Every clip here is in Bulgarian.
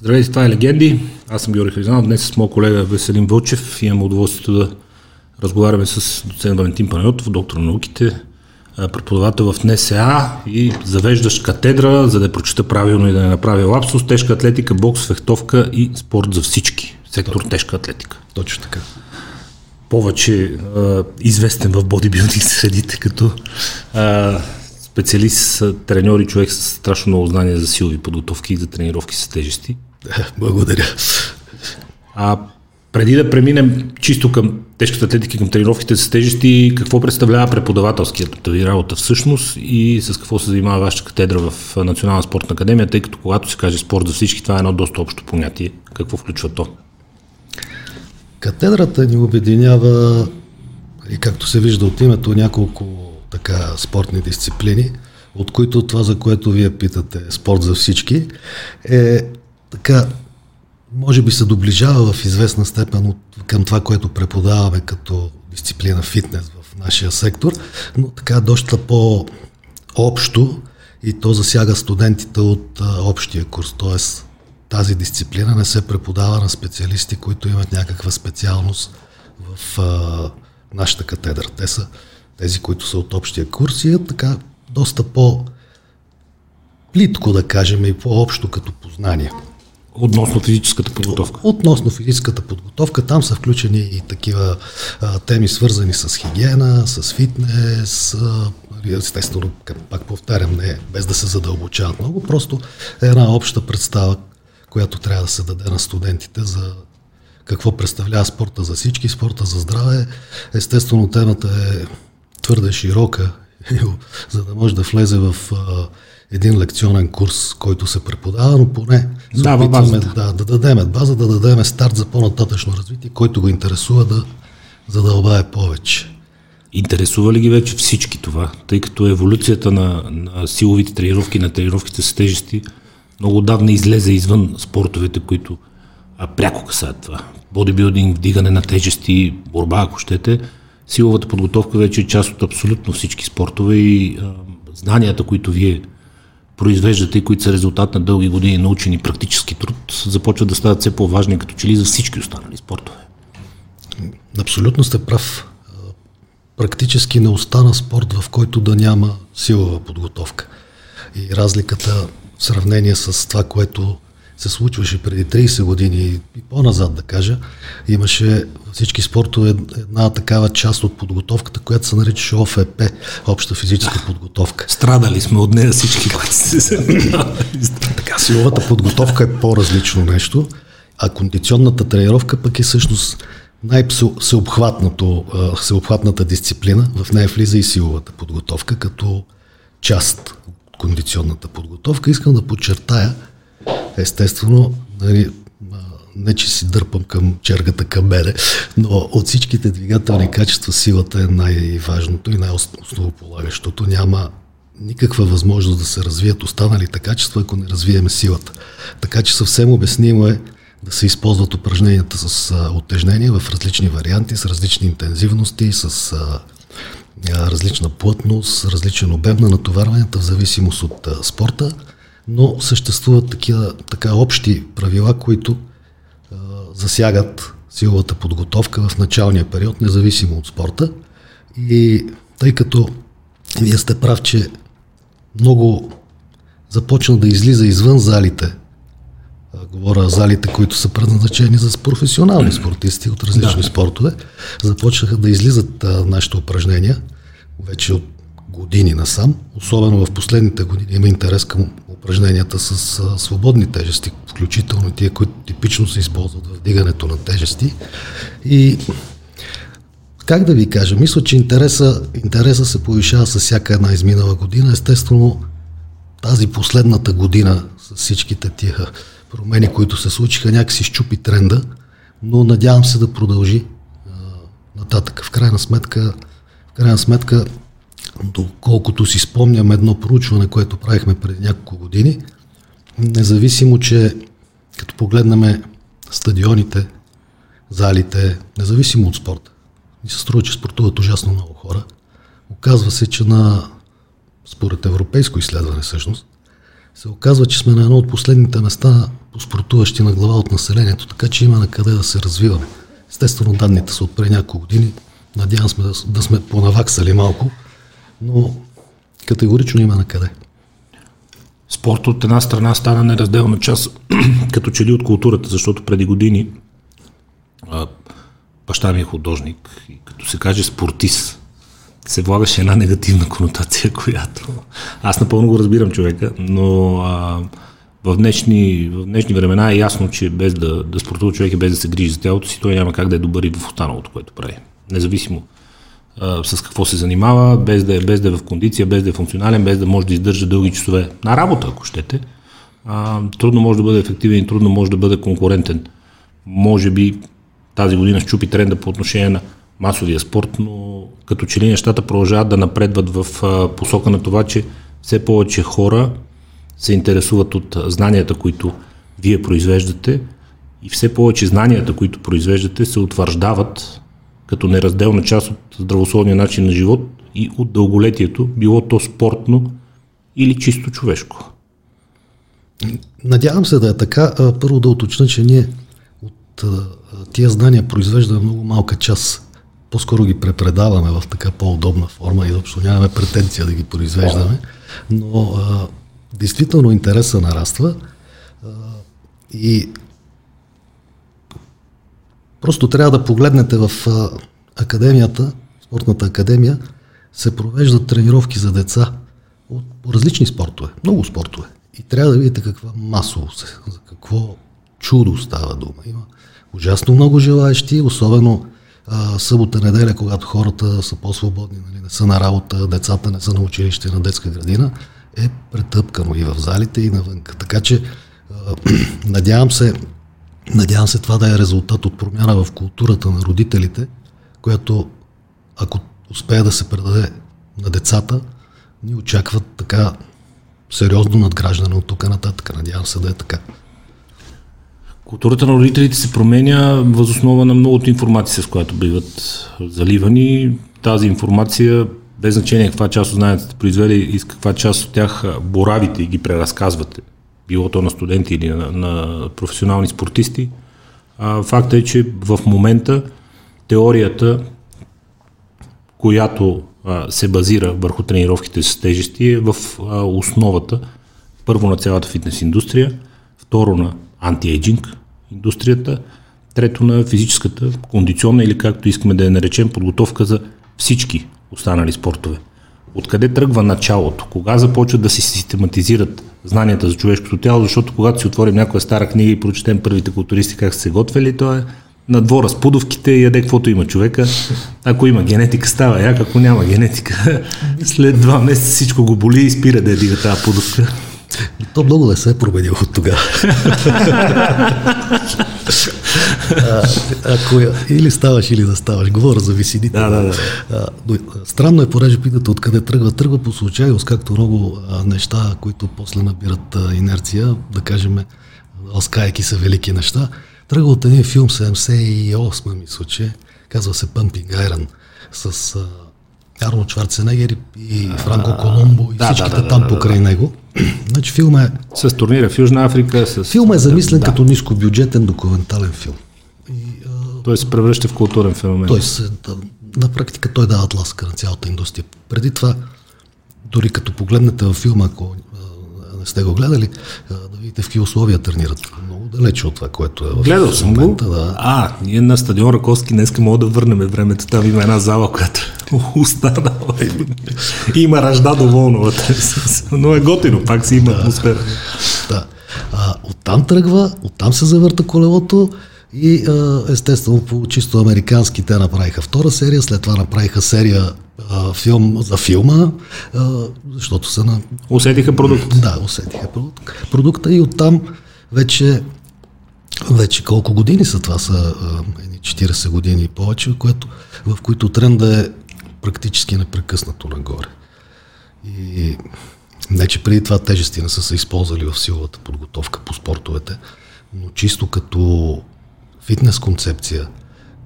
Здравейте, това е Легенди. Аз съм Георги Хризанов. Днес с моят колега Веселин Вълчев имам удоволствието да разговаряме с доцент Валентин Панайотов, доктор на науките, преподавател в НСА и завеждащ катедра, за да прочита правилно и да не направи лапсус, тежка атлетика, бокс, фехтовка и спорт за всички. Сектор тежка атлетика. Точно така. Повече а, известен в бодибилдинг средите като а, специалист, треньор и човек с страшно много знания за силови подготовки и за тренировки с тежести. Благодаря. А преди да преминем чисто към тежката атлетика, към тренировките с тежести, какво представлява преподавателският ви работа всъщност и с какво се занимава вашата катедра в Национална спортна академия, тъй като когато се каже спорт за всички, това е едно доста общо понятие. Какво включва то? Катедрата ни обединява, и както се вижда от името, няколко така спортни дисциплини, от които това, за което вие питате, спорт за всички, е така, може би се доближава в известна степен от, към това, което преподаваме като дисциплина фитнес в нашия сектор, но така доста по-общо и то засяга студентите от а, общия курс, т.е. тази дисциплина не се преподава на специалисти, които имат някаква специалност в а, нашата катедра. Те са тези, които са от общия курс и е така доста по плитко да кажем и по-общо като познание. Относно физическата подготовка. Относно физическата подготовка, там са включени и такива а, теми, свързани с хигиена, с фитнес, а, естествено, пак повтарям, не без да се задълбочават много, просто е една обща представа, която трябва да се даде на студентите за какво представлява спорта за всички, спорта за здраве. Естествено, темата е твърде широка, за да може да влезе в а, един лекционен курс, който се преподава, но поне да, опитваме да, да дадем база, да дадем старт за по-нататъчно развитие, който го интересува да задълбае повече. Интересува ли ги вече всички това, тъй като еволюцията на, на силовите тренировки, на тренировките с тежести много давна излезе извън спортовете, които а, пряко касаят това. Бодибилдинг, вдигане на тежести, борба, ако щете – силовата подготовка вече е част от абсолютно всички спортове и а, знанията, които вие произвеждате и които са резултат на дълги години научен и практически труд, започват да стават все по-важни като че ли за всички останали спортове. Абсолютно сте прав. Практически не остана спорт, в който да няма силова подготовка. И разликата в сравнение с това, което се случваше преди 30 години и по-назад, да кажа, имаше във всички спортове една такава част от подготовката, която се наричаше ОФП, обща физическа подготовка. Страдали сме от нея всички, които се Така, силовата подготовка е по-различно нещо, а кондиционната тренировка пък е всъщност най-всеобхватната дисциплина. В нея влиза и силовата подготовка като част от кондиционната подготовка. Искам да подчертая, естествено, нали, не че си дърпам към чергата към мене, но от всичките двигателни качества силата е най-важното и най-основополагащото. Няма никаква възможност да се развият останалите качества, ако не развиеме силата. Така че съвсем обяснимо е да се използват упражненията с оттежнение в различни варианти, с различни интензивности, с различна плътност, различен обем на натоварванията в зависимост от спорта но съществуват такива така общи правила, които а, засягат силовата подготовка в началния период, независимо от спорта. И тъй като вие сте прав, че много започна да излиза извън залите, а, говоря за залите, които са предназначени за професионални спортисти от различни да. спортове, започнаха да излизат а, нашите упражнения вече от години насам, особено в последните години има интерес към упражненията с а, свободни тежести, включително тия, които типично се използват в дигането на тежести. И как да ви кажа, мисля, че интереса, интереса се повишава с всяка една изминала година. Естествено, тази последната година с всичките тия промени, които се случиха, някакси щупи тренда, но надявам се да продължи а, нататък. В крайна сметка, в крайна сметка доколкото си спомням едно проучване, което правихме преди няколко години, независимо, че като погледнем стадионите, залите, независимо от спорта, ми се струва, че спортуват ужасно много хора. Оказва се, че на, според европейско изследване всъщност, се оказва, че сме на едно от последните места по спортуващи на глава от населението, така че има на къде да се развиваме. Естествено, данните са от преди няколко години. Надявам сме да, да сме понаваксали малко, но категорично има на къде. Спорт от една страна стана неразделна част, като че ли от културата, защото преди години а, баща ми е художник и като се каже спортист, се влагаше една негативна конотация, която аз напълно го разбирам човека, но а, в, днешни, в днешни времена е ясно, че без да, да спортува човек и без да се грижи за тялото си, той няма как да е добър и в останалото, което прави. Независимо а, с какво се занимава, без да, е, без да е в кондиция, без да е функционален, без да може да издържа дълги часове на работа, ако щете, а, трудно може да бъде ефективен и трудно може да бъде конкурентен. Може би тази година щупи тренда по отношение на масовия спорт, но като че ли нещата продължават да напредват в посока на това, че все повече хора се интересуват от знанията, които вие произвеждате и все повече знанията, които произвеждате, се утвърждават като неразделна част от здравословния начин на живот и от дълголетието, било то спортно или чисто човешко. Надявам се да е така. Първо да уточня, че ние от тия знания произвеждаме много малка част по-скоро ги препредаваме в така по-удобна форма и въобще нямаме претенция да ги произвеждаме, но действително интереса нараства и просто трябва да погледнете в академията, спортната академия, се провеждат тренировки за деца от, различни спортове, много спортове. И трябва да видите каква масово се, за какво чудо става дума. Има ужасно много желаящи, особено а, събота, неделя, когато хората са по-свободни, нали, не са на работа, децата не са на училище, на детска градина, е претъпкано и в залите, и навън. Така че а, надявам се, надявам се това да е резултат от промяна в културата на родителите, която ако успее да се предаде на децата, ни очакват така сериозно надграждане от тук нататък. Надявам се да е така. Културата на родителите се променя възоснова на многото информация, с която биват заливани. Тази информация, без значение каква част от знаете произвели и с каква част от тях боравите и ги преразказвате, било то на студенти или на, на професионални спортисти, а, факт е, че в момента теорията, която а, се базира върху тренировките с тежести е в а, основата първо на цялата фитнес индустрия, второ на антиейджинг индустрията, трето на физическата, кондиционна или както искаме да я наречем, подготовка за всички останали спортове. Откъде тръгва началото? Кога започват да се систематизират знанията за човешкото тяло? Защото когато си отворим някоя стара книга и прочетем първите културисти как са се готвели, то е на двора с пудовките и яде каквото има човека. Ако има генетика, става як, ако няма генетика, след два месеца всичко го боли и спира да яде тази пудовка. То много не се е променило от тогава. ако или ставаш, или да ставаш. Говоря за висините. Да, да, да. А, но, странно е, понеже питате откъде тръгва. Тръгва по случайност, както много а, неща, които после набират а, инерция, да кажем, ласкайки са велики неща. Тръгва от един филм 78, мисля, че казва се Pumping Iron с а, Арно Шварценегер и Франко Колумбо и да, всичките да, да, там покрай него. Значи филма е... С турнира в Южна Африка. С... Филма е замислен да. като нискобюджетен документален филм. И, а... Той се превръща в културен феномен. Той се, да, на практика той дава тласка на цялата индустрия. Преди това, дори като погледнете във филма, ако не сте го гледали, да видите в какви условия тренират. Много далече от това, което е в Гледал съм го. Да. А, ние на стадион Раковски днес мога да върнем времето. Там има една зала, която останала. има ръжда доволно. Но е готино, пак си има да, атмосфера. Да. А, оттам тръгва, оттам се завърта колелото и естествено по чисто американски те направиха втора серия, след това направиха серия а, филм за филма, а, защото са на... Усетиха продукт. Да, усетиха продукт, продукта и оттам вече вече колко години са това са едни 40 години и повече, което, в които тренда е практически непрекъснато нагоре. И не, че преди това тежести не са се използвали в силовата подготовка по спортовете, но чисто като фитнес концепция,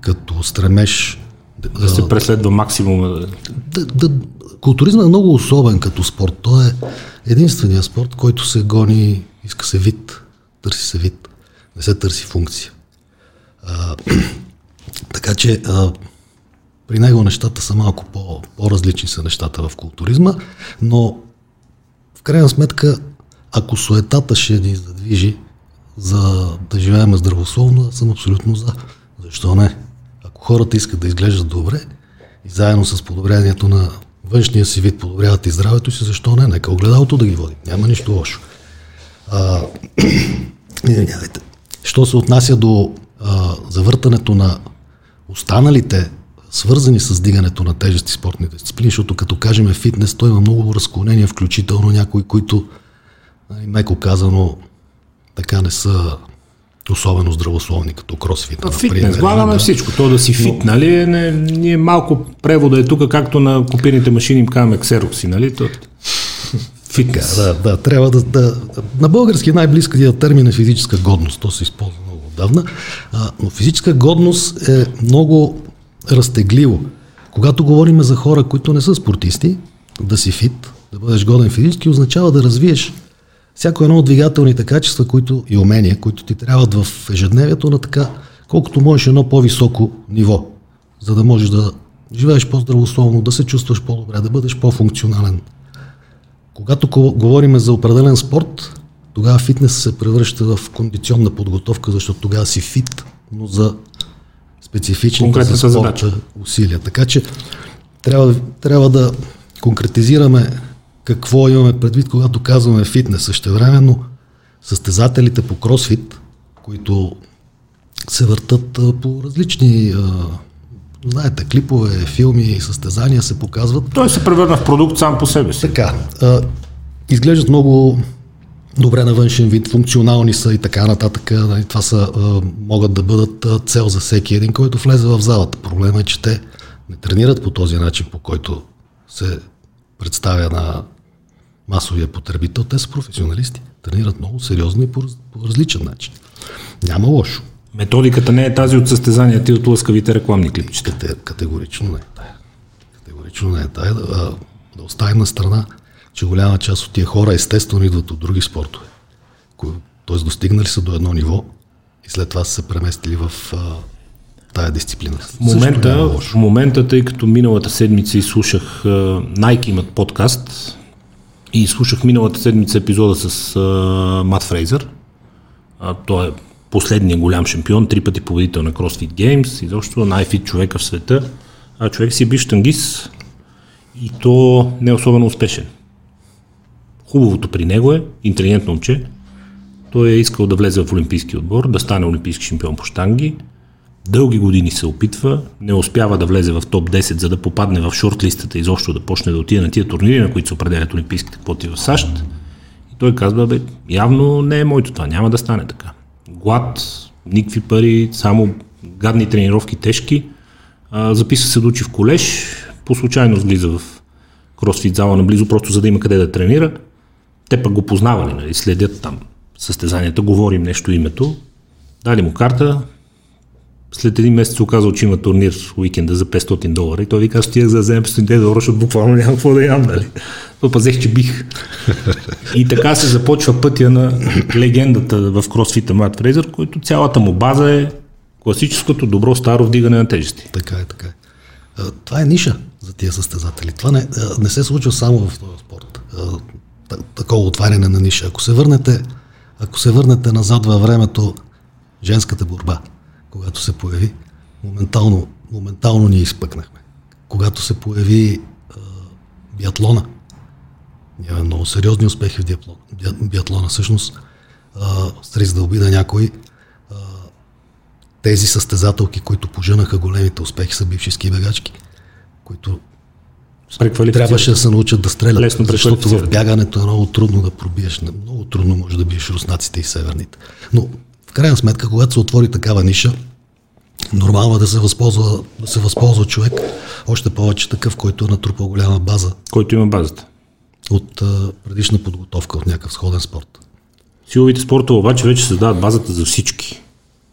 като стремеж да се преследва максимума. Да, да, културизма е много особен като спорт. Той е единствения спорт, който се гони, иска се вид, търси се вид, не се търси функция. А, така че а, при него нещата са малко по, по-различни са нещата в културизма, но в крайна сметка, ако суетата ще ни задвижи за да живеем здравословно, съм абсолютно за. Защо не? Ако хората искат да изглеждат добре и заедно с подобрението на външния си вид подобряват и здравето си, защо не? Нека огледалото да ги води. Няма нищо лошо. А, Що се отнася до а, завъртането на останалите, свързани с дигането на тежести спортни дисциплини, защото като кажем фитнес, той има много разклонения, включително някои, които, нали, меко казано, така не са особено здравословни, като кросфит. Фитнес, влагаме да. всичко. То да си фит, Но... нали? Не, ние малко превода е тук, както на копирните машини им казваме ксерокси, нали? То... Фитнес. Да, да, трябва да, да... На български най-близкият термин е физическа годност. То се използва много отдавна. А, но физическа годност е много разтегливо. Когато говорим за хора, които не са спортисти, да си фит, да бъдеш годен физически, означава да развиеш всяко едно от двигателните качества които, и умения, които ти трябват в ежедневието на така, колкото можеш едно по-високо ниво, за да можеш да живееш по-здравословно, да се чувстваш по-добре, да бъдеш по-функционален. Когато говорим за определен спорт, тогава фитнес се превръща в кондиционна подготовка, защото тогава си фит, но за специфични за спорта задача. усилия. Така че трябва, трябва да конкретизираме какво имаме предвид, когато казваме фитнес. Същевременно състезателите по кросфит, които се въртат по различни знаете, клипове, филми и състезания се показват. Той се превърна в продукт сам по себе си. Така. А, изглеждат много добре на външен вид, функционални са и така нататък. Нали, това са, а, могат да бъдат цел за всеки един, който влезе в залата. Проблема е, че те не тренират по този начин, по който се представя на масовия потребител. Те са професионалисти. Тренират много сериозно и по, по различен начин. Няма лошо. Методиката не е тази от състезанията и от лъскавите рекламни клипчета. Категорично не е тая. Категорично не е тая. Да, да оставим на страна, че голяма част от тия хора естествено идват от други спортове. Т.е. достигнали са до едно ниво и след това са се преместили в тая дисциплина. В момента, в момента, тъй като миналата седмица изслушах, Nike имат подкаст и слушах миналата седмица епизода с uh, Мат Фрейзър. Uh, той е последния голям шампион, три пъти победител на CrossFit Games, изобщо най-фит човека в света. А човек си е биш тангис и то не е особено успешен. Хубавото при него е, интелигентно момче, той е искал да влезе в олимпийски отбор, да стане олимпийски шампион по штанги, дълги години се опитва, не успява да влезе в топ 10, за да попадне в шортлистата и изобщо да почне да отиде на тия турнири, на които се определят олимпийските квоти в САЩ. И той казва, бе, явно не е моето това, няма да стане така. Глад, никакви пари, само гадни тренировки, тежки. А, записа се да учи в колеж, по случайност влиза в кросфит зала наблизо, просто за да има къде да тренира. Те пък го познавали, нали, следят там състезанията, говорим нещо името, дали му карта, след един месец се оказал, че има турнир уикенда за 500 долара и той ви казва, стигах за да вземем 500 долара, защото буквално няма какво да ям, нали? То пазех, че бих. И така се започва пътя на легендата в кросфита Мат Фрейзър, който цялата му база е класическото добро старо вдигане на тежести. Така е, така е. Това е ниша за тия състезатели. Това не, не се случва само в този спорт. Такова отваряне на ниша. Ако се върнете, ако се върнете назад във времето, женската борба – когато се появи, моментално, моментално ние изпъкнахме. Когато се появи а, биатлона, имаме много сериозни успехи в биатлона. биатлона. Всъщност, с риск да обида някой, а, тези състезателки, които поженаха големите успехи, са бивши ски бегачки, които трябваше да се научат да стрелят, Лесно защото в бягането е много трудно да пробиеш, много трудно може да биеш руснаците и северните. Но в крайна сметка, когато се отвори такава ниша, нормално е да се възползва, да се възползва човек, още повече такъв, който е натрупал голяма база. Който има базата. От а, предишна подготовка, от някакъв сходен спорт. Силовите спорта обаче вече създават базата за всички.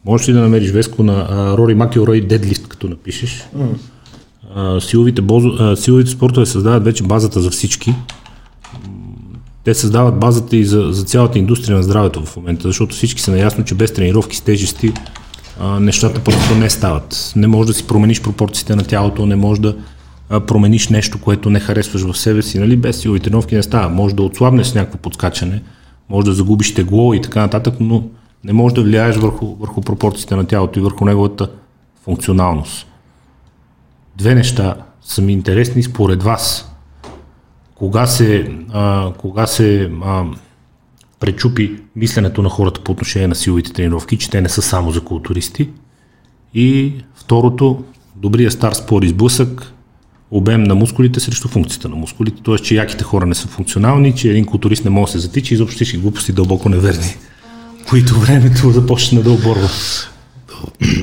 Можеш ли да намериш Веско на а, Рори Макилрой дедлист, като напишеш? Mm. А, силовите, бозо, а, силовите спортове създават вече базата за всички те създават базата и за, за цялата индустрия на здравето в момента, защото всички са наясно, че без тренировки с тежести а, нещата просто не стават. Не можеш да си промениш пропорциите на тялото, не можеш да а, промениш нещо, което не харесваш в себе си, нали? без силови тренировки не става. Може да отслабнеш с някакво подскачане, може да загубиш тегло и така нататък, но не можеш да влияеш върху, върху пропорциите на тялото и върху неговата функционалност. Две неща са ми интересни според вас. Кога се, а, кога се а, пречупи мисленето на хората по отношение на силовите тренировки, че те не са само за културисти. И второто, добрия стар спор и сблъсък, обем на мускулите срещу функцията на мускулите, т.е. че яките хора не са функционални, че един културист не може да се затича, изобщо всички глупости дълбоко неверни, които времето започна да оборва.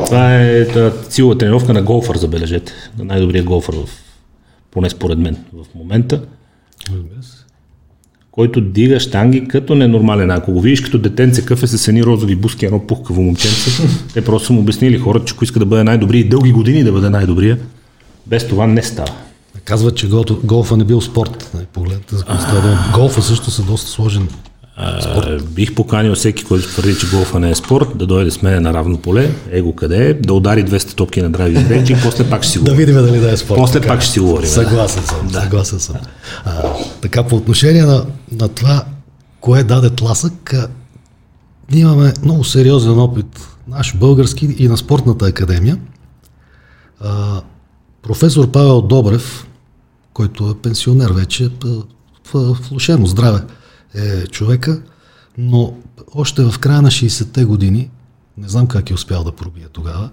Това е силова тренировка на голфър, забележете. На най-добрия голфър, в, поне според мен в момента. Който дига штанги като ненормален. Ако го видиш като детенце къфе с едни розови буски, едно пухкаво момченце, те просто са му обяснили хората, че ако иска да бъде най-добри и дълги години да бъде най-добрия, без това не става. Казват, че голфа не бил спорт. Погледнете за Голфа също са доста сложен а, бих поканил всеки, който твърди, че голфа не е спорт, да дойде с мен на равно поле, его къде е, да удари 200 топки на драйви рейдж и после пак ще си говорим. да видим дали да е спорт. После така. пак ще си говорим. Съгласен да. съм, да. съгласен съм. А, така, по отношение на, на това, кое даде тласък, ние имаме много сериозен опит, наш български и на спортната академия. А, професор Павел Добрев, който е пенсионер вече, в влушено здраве, е човека, но още в края на 60-те години, не знам как е успял да пробие тогава,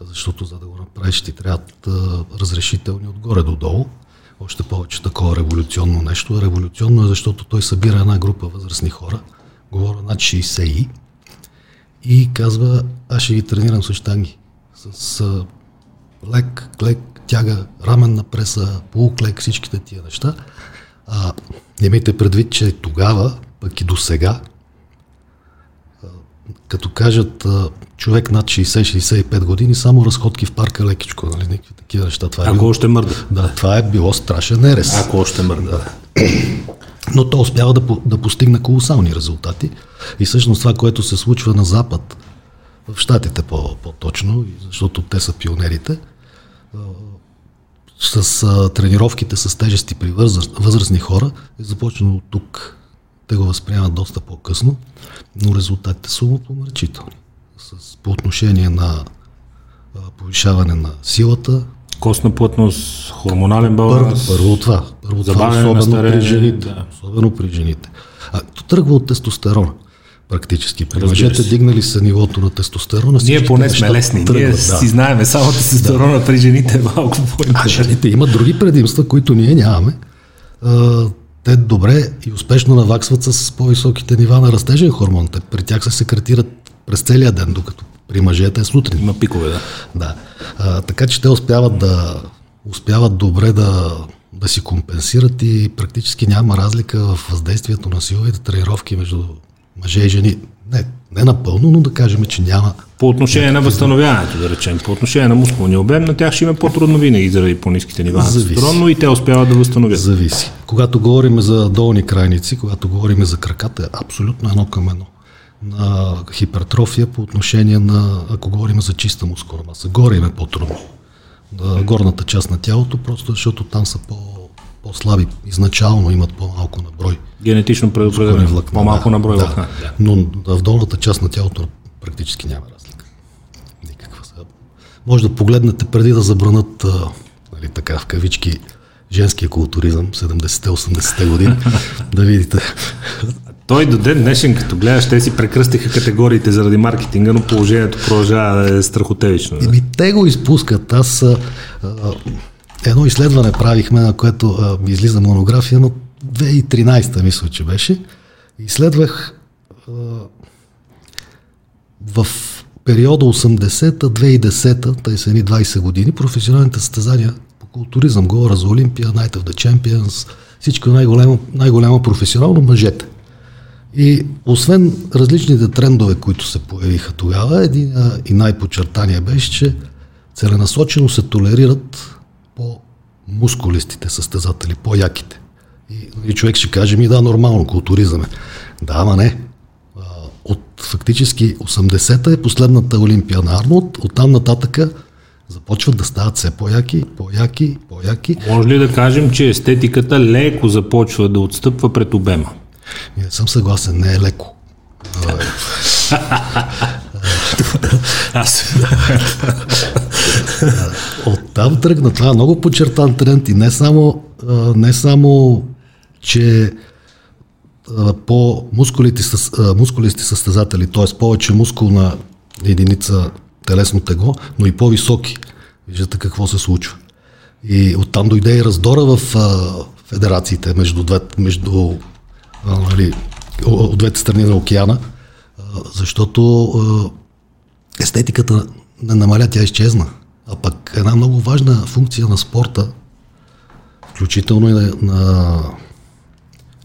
защото за да го направиш ти трябват разрешителни отгоре до долу. Още повече такова революционно нещо. Революционно е, защото той събира една група възрастни хора, говоря над 60 и, и казва, аз ще ги тренирам с штанги. С а, лек, клек, тяга, раменна преса, полуклек, всичките тия неща. А, имайте предвид, че тогава, пък и до сега, като кажат човек над 60-65 години, само разходки в парка лекичко, нали, някакви такива неща. Това е Ако било, още мърда. Да, това е било страшен ерес. Ако още мърда. Да. Но то успява да, да постигне колосални резултати. И всъщност това, което се случва на Запад, в Штатите по, по-точно, защото те са пионерите, с а, тренировките с тежести при възраст, възрастни хора е започнало тук. Те го възприемат доста по-късно, но резултатите са му помрачителни. С, по отношение на а, повишаване на силата, Костна плътност, хормонален баланс. Първо, първо това. Първо това, особено при жените. Да. Особено при жените. А, то тръгва от тестостерона практически. При мъжете дигнали са нивото на тестостерона. Ние поне сме лесни. Тръгват, ние да. си знаеме само тестостерона да. при жените е малко по А жените имат други предимства, които ние нямаме. А, те добре и успешно наваксват с по-високите нива на растежен хормон. Те при тях се секретират през целия ден, докато при мъжете е сутрин. Има пикове, да. Да. А, така че те успяват да успяват добре да, да си компенсират и практически няма разлика в въздействието на силовите тренировки между мъже и жени. Не, не напълно, но да кажем, че няма. По отношение на възстановяването, да речем, по отношение на мускулния обем, на тях ще има по-трудно винаги заради по-низките нива на тестостерон, но и те успяват да възстановят. Зависи. Когато говорим за долни крайници, когато говорим за краката, е абсолютно едно към едно. На хипертрофия по отношение на, ако говорим за чиста мускулна маса, горе им е по-трудно. На горната част на тялото, просто защото там са по по-слаби изначално имат по-малко на брой. Генетично предопределено, по-малко на брой да, влакна. Да. Но в долната част на тялото практически няма разлика. Никаква. Може да погледнете преди да забранат нали, така в кавички женския културизъм 70-80-те години, да видите. Той до ден днешен, като гледаш, те си прекръстиха категориите заради маркетинга, но положението продължава да е страхотевично. Да? те го изпускат. Аз а, едно изследване правихме, на което а, излиза монография, но 2013 мисля, че беше. Изследвах в периода 80-та, 2010-та, тъй са едни 20 години, професионалните състезания по културизъм, говоря за Олимпия, Night of the Champions, всичко най-голямо, най-голямо професионално мъжете. И освен различните трендове, които се появиха тогава, един и най-подчертания беше, че целенасочено се толерират по-мускулистите състезатели, по-яките. И, и човек ще каже ми, да, нормално, културизъм е. Да, ама не. От фактически 80-та е последната Олимпия на Арнолд, оттам нататъка започват да стават все по-яки, по-яки, по-яки. Може ли да кажем, че естетиката леко започва да отстъпва пред обема? Не съм съгласен, не е леко. Аз. Оттам тръгна. Това е много подчертан тренд и не само, не само че по мускулите, мускулисти състезатели, т.е. повече мускулна единица телесно тегло, но и по-високи. Виждате какво се случва. И оттам дойде и раздора в федерациите между, две, между нали, от двете страни на океана, защото естетиката не намаля, тя изчезна. А пък една много важна функция на спорта, включително и на, на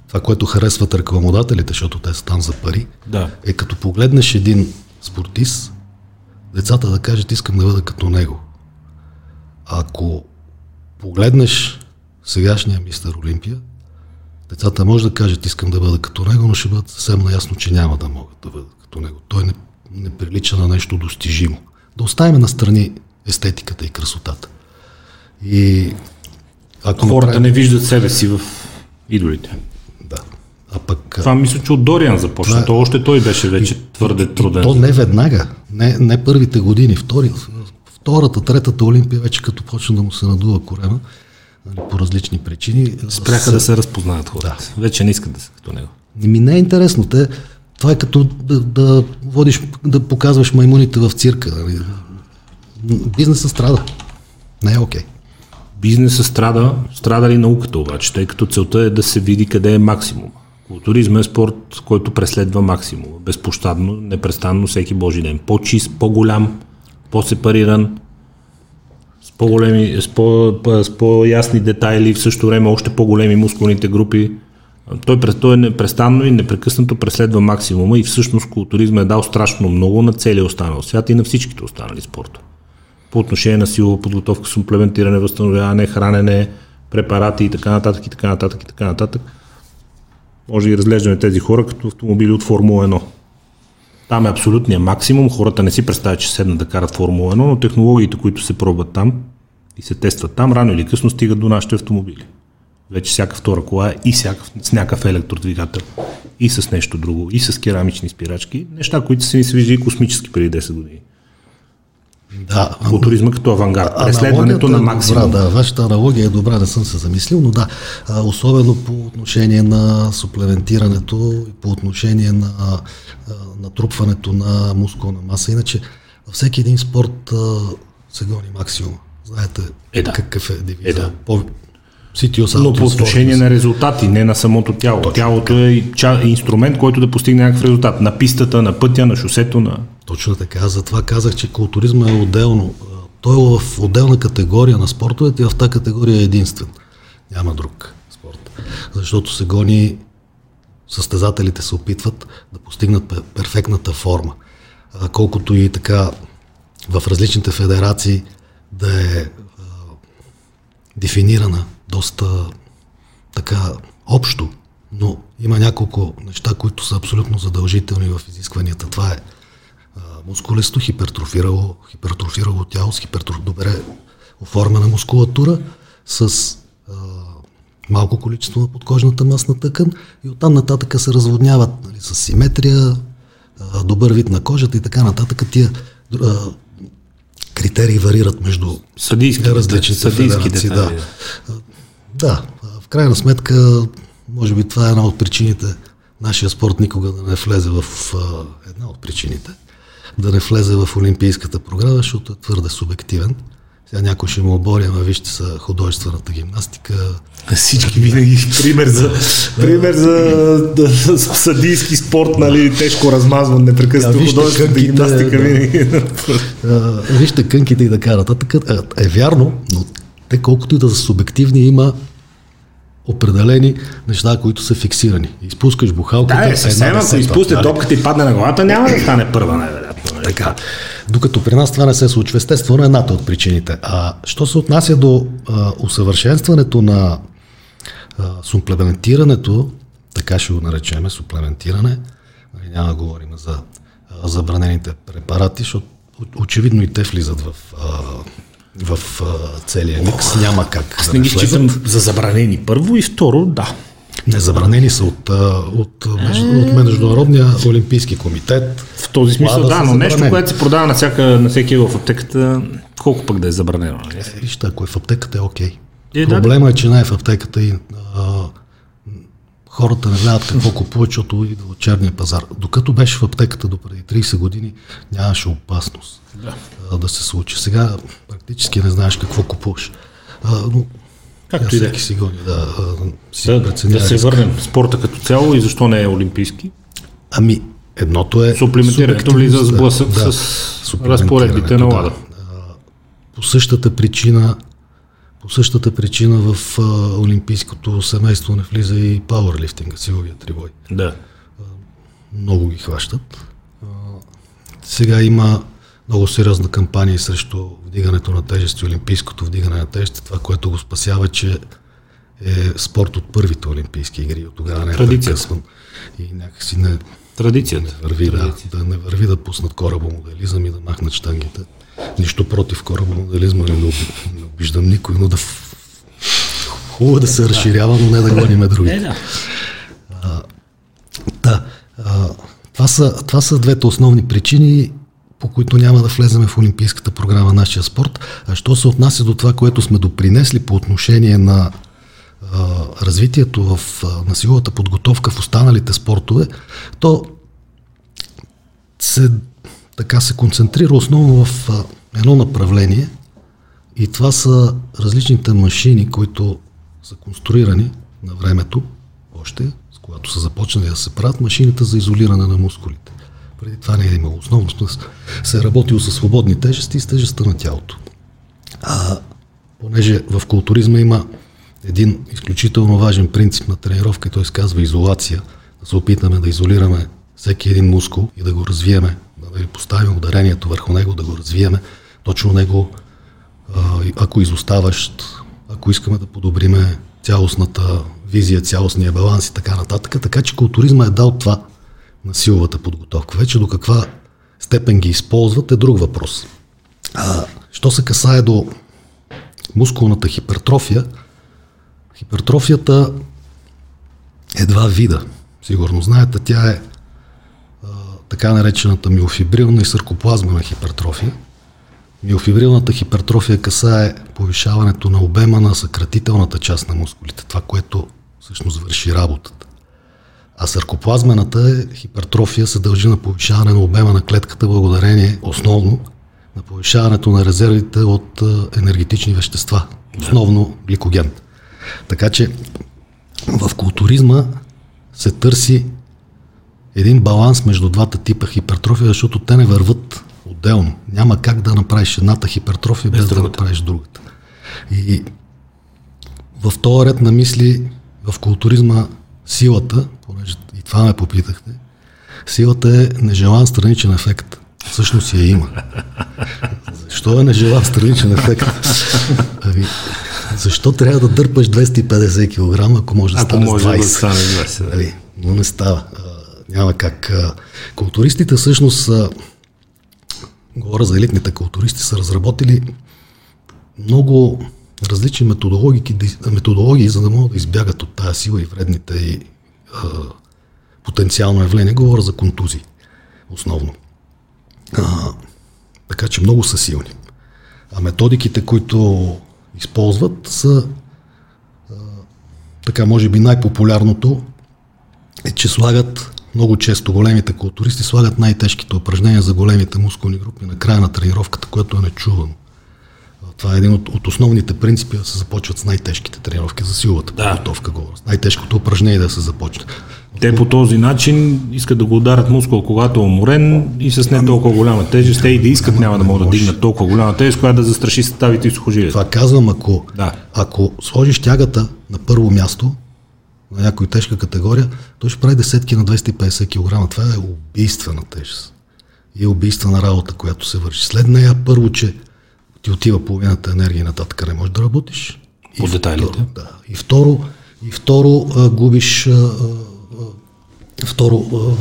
това, което харесват рекламодателите, защото те са там за пари, да. е като погледнеш един спортист, децата да кажат искам да бъда като него. Ако погледнеш сегашния мистер Олимпия, децата може да кажат искам да бъда като него, но ще бъдат съвсем наясно, че няма да могат да бъдат като него. Той не, не прилича на нещо достижимо. Да оставим на страни естетиката и красотата. И ако Хората направим... не виждат себе си в идолите. Да. А пък, Това мисля, че от Дориан започна. Това... То още той беше вече и, твърде труден. То не веднага. Не, не първите години. Втори, втората, третата Олимпия вече като почна да му се надува корема нали, по различни причини. Спряха с... да се разпознаят хората. Да. Вече не искат да са като него. Ми не е интересно. Те, това е като да, да водиш, да показваш маймуните в цирка. Нали. Бизнесът страда. Не е окей. Okay. Бизнесът страда, страда ли науката обаче, тъй като целта е да се види къде е максимум. Културизм е спорт, който преследва максимум. Безпощадно, непрестанно, всеки божи ден. По-чист, по-голям, по-сепариран, с, по-големи, с, по, с по-ясни детайли, в същото време още по-големи мускулните групи. Той, той е непрестанно и непрекъснато преследва максимума и всъщност културизма е дал страшно много на целия останал свят и на всичките останали спорта. По отношение на силова подготовка, суплементиране, възстановяване, хранене, препарати и така нататък и така нататък и така нататък. Може да разглеждаме тези хора като автомобили от Формула 1. Там е абсолютния максимум. Хората не си представят, че седнат да карат Формула 1, но технологиите, които се пробват там и се тестват там, рано или късно стигат до нашите автомобили. Вече всяка втора кола е и всякакъв, с някакъв електродвигател, и с нещо друго, и с керамични спирачки. Неща, които са ни се виждали космически преди 10 години. Да, Културизма като авангард. Преследването на максимум. Е добра, да, вашата аналогия е добра, не съм се замислил, но да, особено по отношение на суплементирането и по отношение на натрупването на мускулна маса. Иначе във всеки един спорт се гони максимум. Знаете е, да. какъв е девиза. Е, да. По, но по отношение на резултати, не на самото тяло. Точно. Тялото е инструмент, който да постигне някакъв резултат. На пистата, на пътя, на шосето. На... Точно така. Затова казах, че културизма е отделно. Той е в отделна категория на спортовете и в тази категория е единствен. Няма друг спорт. Защото се гони, състезателите се опитват да постигнат перфектната форма. Колкото и така в различните федерации да е дефинирана доста така общо, но има няколко неща, които са абсолютно задължителни в изискванията. Това е а, мускулесто, хипертрофирало, хипертрофирало тяло с хипертроф... добре оформена мускулатура, с а, малко количество на подкожната масна тъкан и оттам нататък се разводняват нали, с симетрия, а, добър вид на кожата и така нататък. Тия а, критерии варират между съдийски, различните федерации. Да. Да, в крайна сметка, може би това е една от причините нашия спорт никога да не влезе в една от причините да не влезе в Олимпийската програма, защото е твърде субективен. Сега някой ще му обори, ама вижте са художествената гимнастика. Всички винаги пример за, пример за да, съдийски спорт, нали, тежко размазван, непрекъснато да, художествената гимнастика да, винаги. вижте кънките и да карат. Така, е, е вярно, но те колкото и да са субективни, има определени неща, които са фиксирани. Изпускаш бухалката. Да, е, съвсем, ако изпусне топката и падне на главата, няма да стане първа, най-вероятно. Нали? Така. Докато при нас това не се случва. Естествено, едната от причините. А що се отнася до а, усъвършенстването на А, суплементирането, така ще го наречеме, суплементиране, нали, няма да говорим за а, забранените препарати, защото очевидно и те влизат в, а, в а, целия микс. Няма как. Аз не ги считам за забранени първо и второ, да. Не, забранени са от, от, от Международния олимпийски комитет. В този смисъл, да, но нещо, което се продава на, всяка, на всеки в аптеката, колко пък да е забранено? Нали? Вижте, ако е в аптеката е окей. Е, Проблема да, е, че не е в аптеката и а, хората не знаят какво купуват, защото идва от черния пазар. Докато беше в аптеката до преди 30 години, нямаше опасност да, а, да се случи. Сега практически не знаеш какво купуваш. А, но Както и да. си гони, да. Си да, да се върнем спорта като цяло и защо не е олимпийски? Ами, едното е... Суплементирането влиза с блъсък да, с разпоредбите на ЛАДА. Да. По същата причина по същата причина в а, олимпийското семейство не влиза и пауърлифтинга, силовия трибой. Да. А, много ги хващат. А, сега има много сериозна кампания срещу вдигането на тежести, олимпийското вдигане на тежести. Това, което го спасява, че е спорт от първите олимпийски игри. От тогава не е прекъсван. И някакси не, Традицията. Не върви, Да, да не върви да пуснат корабомоделизъм и да махнат штангите. Нищо против корабомоделизма, не, не обиждам никой, но да хубаво да се разширява, но не да гониме другите. А, да а, това, са, това са двете основни причини по които няма да влеземе в Олимпийската програма нашия спорт. А що се отнася до това, което сме допринесли по отношение на а, развитието в, на силовата подготовка в останалите спортове, то се, така се концентрира основно в едно направление и това са различните машини, които са конструирани на времето, още, с когато са започнали да се правят машините за изолиране на мускулите. Преди това не е имало. Основно се е работило с свободни тежести и с тежестта на тялото. А, понеже в културизма има един изключително важен принцип на тренировка, той се казва изолация. Да се опитаме да изолираме всеки един мускул и да го развиеме, да поставим ударението върху него, да го развиеме. Точно него, ако изоставащ, ако искаме да подобриме цялостната визия, цялостния баланс и така нататък. Така че културизма е дал това на силовата подготовка. Вече до каква степен ги използват е друг въпрос. А, що се касае до мускулната хипертрофия, хипертрофията е два вида. Сигурно знаете, тя е така наречената миофибрилна и саркоплазмена хипертрофия. Миофибрилната хипертрофия касае повишаването на обема на съкратителната част на мускулите, това, което всъщност върши работата. А саркоплазмената е, хипертрофия се дължи на повишаване на обема на клетката благодарение основно на повишаването на резервите от енергетични вещества, основно гликоген. Така че в културизма се търси един баланс между двата типа хипертрофия, защото те не върват отделно. Няма как да направиш едната хипертрофия без, без да направиш другата. И в този ред на мисли в културизма силата, понеже и това ме попитахте, силата е нежелан страничен ефект. Всъщност я има. Защо е нежелан страничен ефект? Ами, защо трябва да дърпаш 250 кг, ако може да стане 20? Да стане 20 да. Али, но не става. Няма как. Културистите всъщност са, говоря за елитните културисти, са разработили много различни методологии, методологии, за да могат да избягат от тази сила и вредните и а, потенциално явление. Говоря за контузии, основно. А, така че много са силни. А методиките, които използват, са а, така, може би най-популярното е, че слагат много често големите културисти слагат най-тежките упражнения за големите мускулни групи на края на тренировката, което е нечувано. Това е един от, от основните принципи да се започват с най-тежките тренировки за силата да. подготовка. Най-тежкото упражнение да се започне. Те по този начин искат да го ударят мускул, когато е уморен и с не толкова голяма тежест. Те и да искат няма да могат да дигнат толкова голяма тежест, която да застраши съставите и сухожилията. Това казвам, ако, да. ако сложиш тягата на първо място, на някоя тежка категория, той ще прави десетки на 250 кг. Това е убийствена тежест. И е убийствена работа, която се върши. След нея първо, че ти отива половината енергия нататък, не можеш да работиш. По и детайлите. Второ, да. И второ, И второ, а, губиш а, а, второ, а,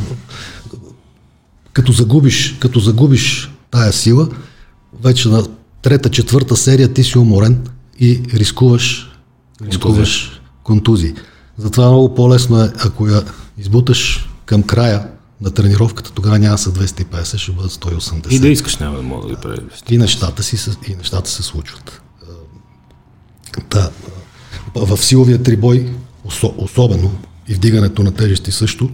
като загубиш, като загубиш тая сила, вече на трета, четвърта серия ти си уморен и рискуваш, рискуваш контузии. Затова много по-лесно е, ако я избуташ към края на тренировката, тогава няма са 250, ще бъдат 180. И да искаш няма да мога да ги прави. И нещата, си, и нещата се случват. Та, в силовия трибой, особено, и вдигането на тежести също,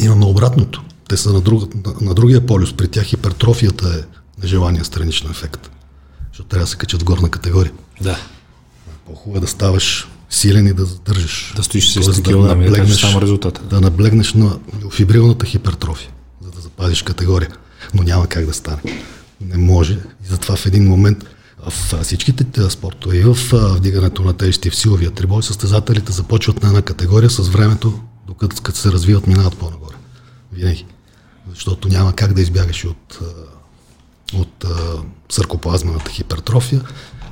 имаме обратното. Те са на, друг, на, на другия полюс. При тях хипертрофията е нежелания страничен ефект. Защото трябва да се качат в горна категория. Да. По-хубаво е да ставаш силен и да задържиш. Да стоиш с да наблегнеш, да резултата. Да наблегнеш на фибрилната хипертрофия, за да запазиш категория. Но няма как да стане. Не може. И затова в един момент в всичките спортове и в вдигането на тежести в силовия трибой състезателите започват на една категория с времето, докато като се развиват, минават по-нагоре. Винаги. Защото няма как да избягаш от, от саркоплазмената хипертрофия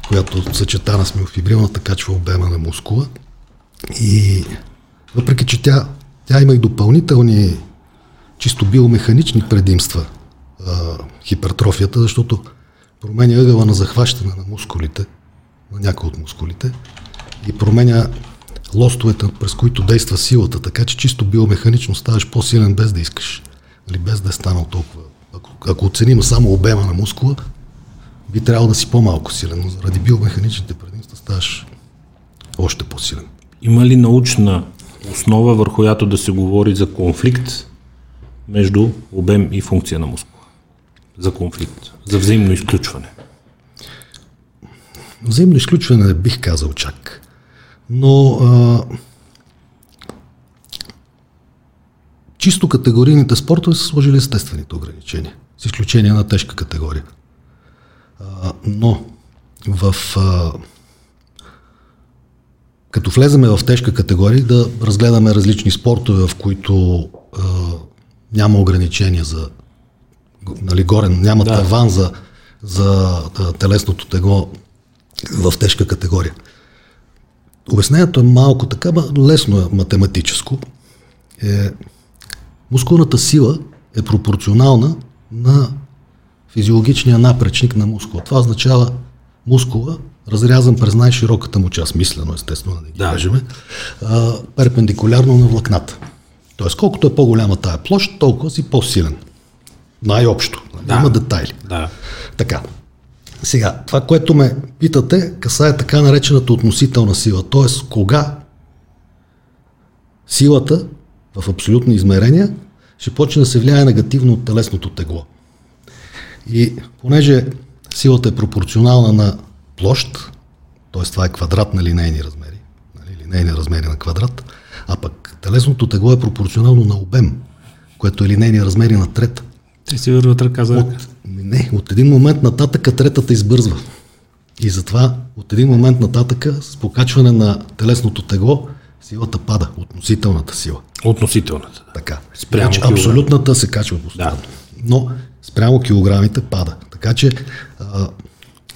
която съчетана с миофибрилната качва обема на мускула. И въпреки, че тя, тя има и допълнителни чисто биомеханични предимства а, хипертрофията, защото променя ъгъла на захващане на мускулите, на някои от мускулите и променя лостовете, през които действа силата, така че чисто биомеханично ставаш по-силен без да искаш, или без да е станал толкова. Ако, ако оценим само обема на мускула, би трябвало да си по-малко силен, но заради биомеханичните предимства ставаш още по-силен. Има ли научна основа, върху която да се говори за конфликт между обем и функция на мускула? За конфликт, за взаимно изключване. Взаимно изключване не бих казал чак. Но а, чисто категорийните спортове са сложили естествените ограничения, с изключение на тежка категория но в а, като влеземе в тежка категория, да разгледаме различни спортове, в които а, няма ограничения за нали, горе, няма да. таван за, за да, телесното тегло в тежка категория. Обяснението е малко така, лесно е математическо. Е, мускулната сила е пропорционална на физиологичния напречник на мускула. Това означава мускула, разрязан през най-широката му част, мислено естествено, да ги да. кажем, а, перпендикулярно на влакната. Тоест, колкото е по-голяма тая площ, толкова си по-силен. Най-общо. Да. Има детайли. Да. Така. Сега, това, което ме питате, касае така наречената относителна сила. Тоест, кога силата в абсолютни измерения ще почне да се влияе негативно от телесното тегло. И понеже силата е пропорционална на площ, т.е. това е квадрат на линейни размери, нали, линейни размери на квадрат, а пък телесното тегло е пропорционално на обем, което е линейни размери на трета. Те си върват ръка за ръка. От, не, от един момент нататък третата избързва. И затова от един момент нататък с покачване на телесното тегло силата пада, относителната сила. Относителната. Така. Спрямо значи, абсолютната се качва постоянно. Да. Но спрямо килограмите пада. Така че а,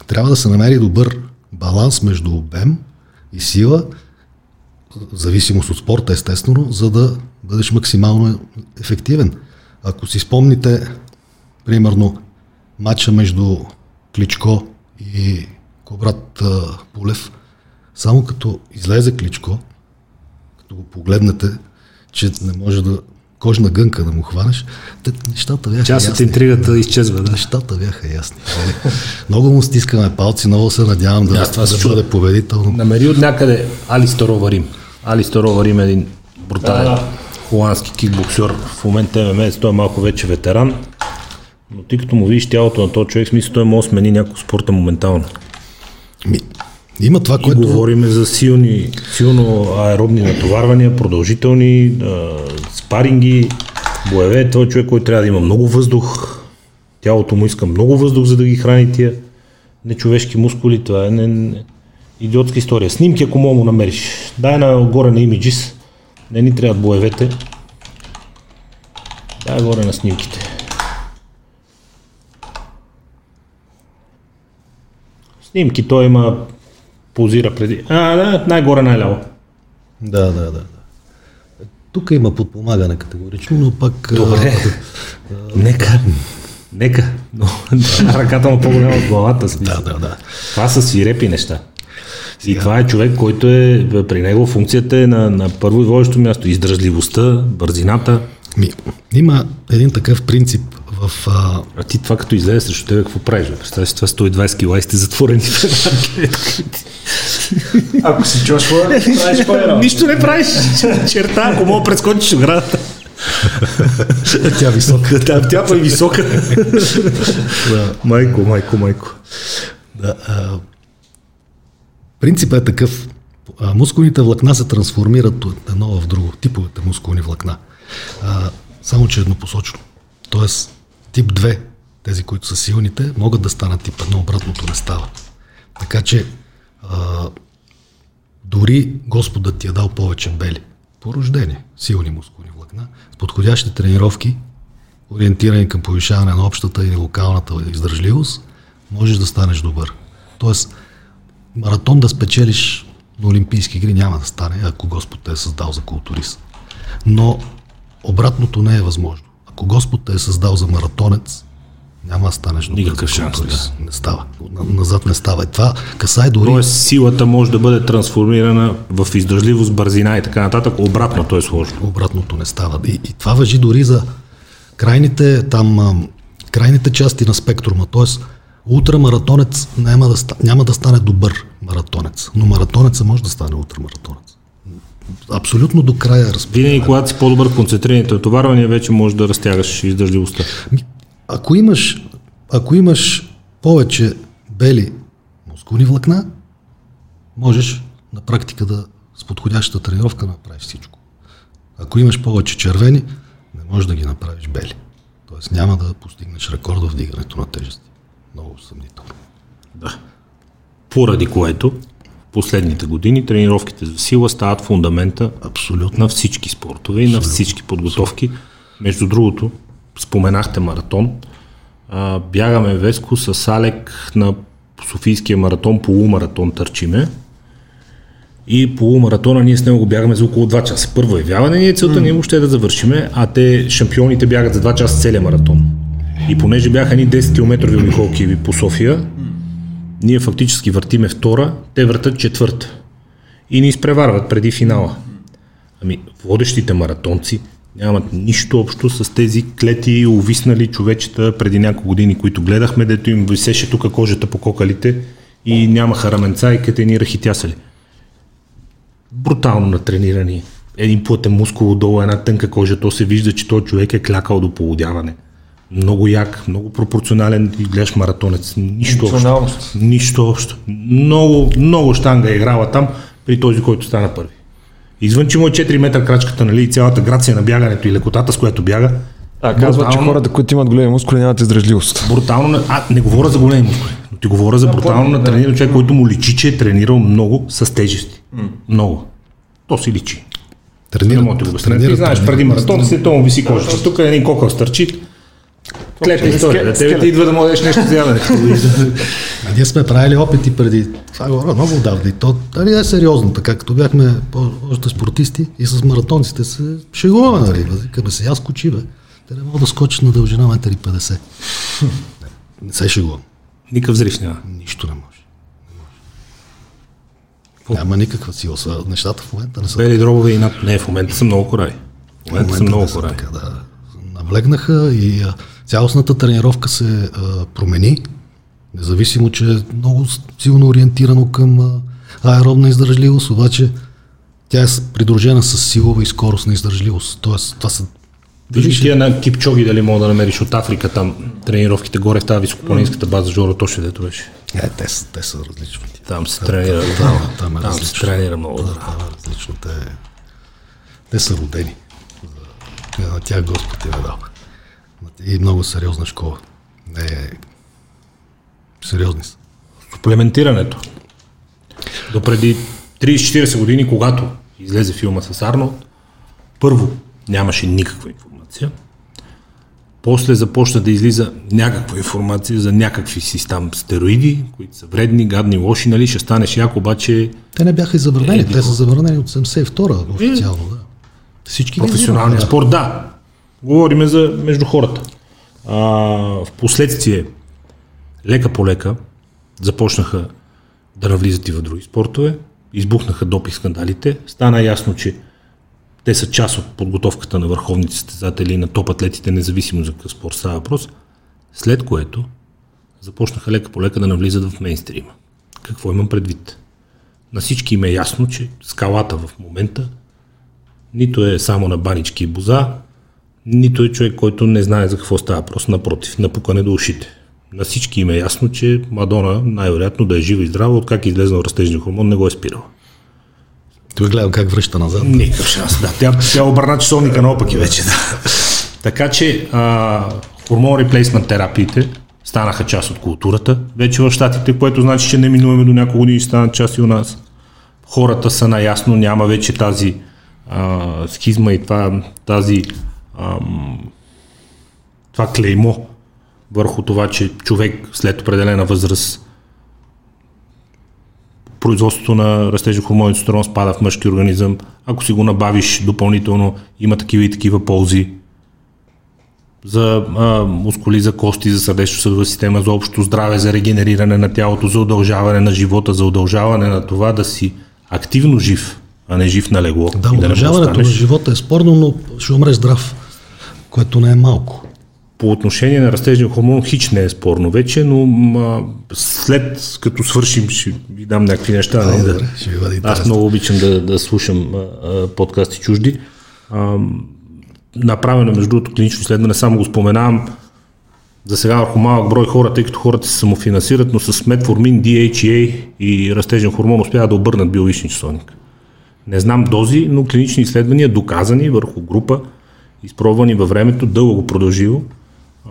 трябва да се намери добър баланс между обем и сила, зависимост от спорта, естествено, за да бъдеш максимално ефективен. Ако си спомните, примерно, матча между Кличко и Кобрат Пулев, само като излезе Кличко, като го погледнете, че не може да кожна гънка да му хванеш, те, нещата бяха Част от интригата изчезва, да. Нещата бяха ясни. много му стискаме палци, много се надявам да, да, да бъде победител. Намери от някъде Алистор Оварим. Алистор Оварим е един брутален да, да. холандски кикбоксер. В момента ММС, той е малко вече ветеран. Но ти като му видиш тялото на този човек, смисъл той може да смени някакво спорта моментално. Ми, има това, и което... говориме за силни, силно аеробни натоварвания, продължителни а, спаринги, боеве. Той е човек, който трябва да има много въздух. Тялото му иска много въздух, за да ги храни тия нечовешки мускули. Това е не, не, идиотска история. Снимки, ако мога му намериш. Дай на горе на имиджис. Не ни трябват боевете. Дай горе на снимките. Снимки той има позира преди. А, да, най-горе, най-ляво. Да, да, да. да. Тук има подпомагане категорично, но пък... Добре. а, Нека. Нека. Но ръката му по-голяма от главата. Да, Смисъл. да, да. Това са свирепи неща. И това е човек, който е, при него функцията е на, на първо и водещо място. Издръжливостта, бързината. Ми, има един такъв принцип в... А, А ти това като излезе срещу тебе, какво правиш? бе? Представяш си това 120 кила и сте затворени в. Ако си Джошуа, правиш по Нищо не правиш. Черта, ако мога прескочиш оградата. тя е висока. Тя, тя е висока. Майко, майко, майко. Да, а, принципът е такъв. А, мускулните влакна се трансформират от едно в друго. Типовете мускулни влакна. А, само, че еднопосочно. Тоест, тип 2, тези, които са силните, могат да станат тип 1, обратното не става. Така че, а, дори Господът ти е дал повече бели. По рождение, силни мускулни влакна, с подходящи тренировки, ориентирани към повишаване на общата или локалната издържливост, можеш да станеш добър. Тоест, маратон да спечелиш на Олимпийски игри няма да стане, ако Господ те е създал за културист. Но обратното не е възможно. Ако Господ те е създал за маратонец, няма да станеш добър Никакъв шанс, културист. Не става. На- Назад не става. И това касае дори... Тоест силата може да бъде трансформирана в издръжливост, бързина и така нататък. Обратното е сложно. обратното не става. И, и това въжи дори за крайните, там, крайните части на спектрума. Тоест, ултрамаратонец няма да, няма да стане добър маратонец, но маратонеца може да стане ултрамаратонец. Абсолютно до края е разпределен. Винаги, когато си по-добър концентрираните отоварвания, вече можеш да разтягаш издържливостта. Ако имаш, ако имаш повече бели мускулни влакна, можеш на практика да с подходящата тренировка направиш всичко. Ако имаш повече червени, не можеш да ги направиш бели. Тоест няма да постигнеш рекорда в вдигането на тежести. Много съмнително. Да. Поради което последните години тренировките за сила стават фундамента Абсолютно. на всички спортове и на всички подготовки. Между другото, споменахте маратон. А, бягаме Веско с Алек на Софийския маратон, полумаратон търчиме. И полумаратона ние с него го бягаме за около 2 часа. Първо явяване ни е целта, ние въобще да завършиме, а те шампионите бягат за 2 часа целия маратон. И понеже бяха ни 10 км обиколки по София, ние фактически въртиме втора, те въртат четвърта. И ни изпреварват преди финала. Ами, водещите маратонци нямат нищо общо с тези клети, увиснали човечета преди няколко години, които гледахме, дето им висеше тук кожата по кокалите и нямаха раменца и къде ни рахитясали. Брутално натренирани. Един плътен мускул отдолу, една тънка кожа, то се вижда, че този човек е клякал до полудяване. Много як, много пропорционален и гледаш маратонец. Нищо общо. Нищо общо. Много, много штанга е играла там при този, който стана първи. Извън, че му е 4 метра крачката, нали, и цялата грация на бягането и лекотата, с която бяга, А, казват, че Брутално. хората, които имат големи мускули, нямат издръжливост. брутално... А, не говоря за големи мускули, но ти говоря за брутално на трениран човек, който му личи, че е тренирал много с тежести. Много. То си личи. Тренира, Не мога да ти го обясня. Ти знаеш, преди маратон си то му виси кожата. Тук е един кокъл стърчи. Клета история. Да тебе ти идва да можеш нещо за ядене. вижда. А ние сме правили опити преди, това говоря много отдавна и то дали е сериозно, така като бяхме още спортисти и с маратонците се шегуваме, нали, викаме се, аз кочи, бе. Те не могат да скочат на дължина 1,50 м. Не, се шегувам. Никакъв взрив няма. Нищо не може. Няма никаква сила. Са- Нещата в момента не са Бели дробове и над... Не, в момента са много корави. В момента са не много са корави. така, да. Наблегнаха и цялостната тренировка се а, промени, независимо, че е много силно ориентирано към а, аеробна издържливост, обаче тя е придружена с силова и скоростна издържливост. Тоест, това са Виж тия на Кипчоги дали мога да намериш от Африка там тренировките горе в тази високопланинската база Жоро точно дето беше. е, те, са, те са различни. Там се тренира. там- там е Там се тренира много. Да, това е различно. Те, те са родени. На тях Господ им е дал. И много сериозна школа. Не е... Сериозни са. Суплементирането. До преди 30-40 години, когато излезе филма с Арнолд, първо нямаше никаква информация. После започна да излиза някаква информация за някакви си там стероиди, които са вредни, гадни, лоши, нали? Ще станеш як, обаче... Те не бяха и забранени, Е, те са забранени от 72-а официално, да. Всички ги професионалния спорт, да. Говориме за между хората. А, в последствие, лека по лека, започнаха да навлизат и в други спортове, избухнаха допинг скандалите, стана ясно, че те са част от подготовката на върховните състезатели и на топ атлетите, независимо за какъв спорт става въпрос, след което започнаха лека по лека да навлизат в мейнстрима. Какво имам предвид? На всички им е ясно, че скалата в момента нито е само на банички и боза, нито е човек, който не знае за какво става. Просто напротив, напукане до ушите. На всички им е ясно, че Мадона най-вероятно да е жива и здрава, откак е излезнал растежния хормон, не го е спирал. Той гледам как връща назад. Никакъв шанс, да. Тя, тя обърна часовника наопаки вече, да. Така че а, хормон реплейсмент терапиите станаха част от културата вече в щатите, което значи, че неминуемо до няколко години ще станат част и у нас. Хората са наясно, няма вече тази а, схизма и това, тази ам, това клеймо върху това, че човек след определена възраст производството на растежен хормон и тестостерон спада в мъжки организъм. Ако си го набавиш допълнително, има такива и такива ползи за а, мускули, за кости, за сърдечно-съдова система, за общо здраве, за регенериране на тялото, за удължаване на живота, за удължаване на това да си активно жив, а не жив на легло. Да, и да удължаването на живота е спорно, но ще умре здрав, което не е малко. По отношение на растежния хормон, хич не е спорно вече, но ма, след като свършим, ще ви дам някакви неща. Да, нали, добре, ще ви бъде Аз много обичам да, да слушам а, а, подкасти чужди. А, направено, между другото, клинично изследване, само го споменавам, за сега върху малък брой хора, тъй като хората се самофинансират, но с метформин, DHEA и растежен хормон успяват да обърнат биологични часовник. Не знам дози, но клинични изследвания, доказани върху група, изпробвани във времето, дълго продължило.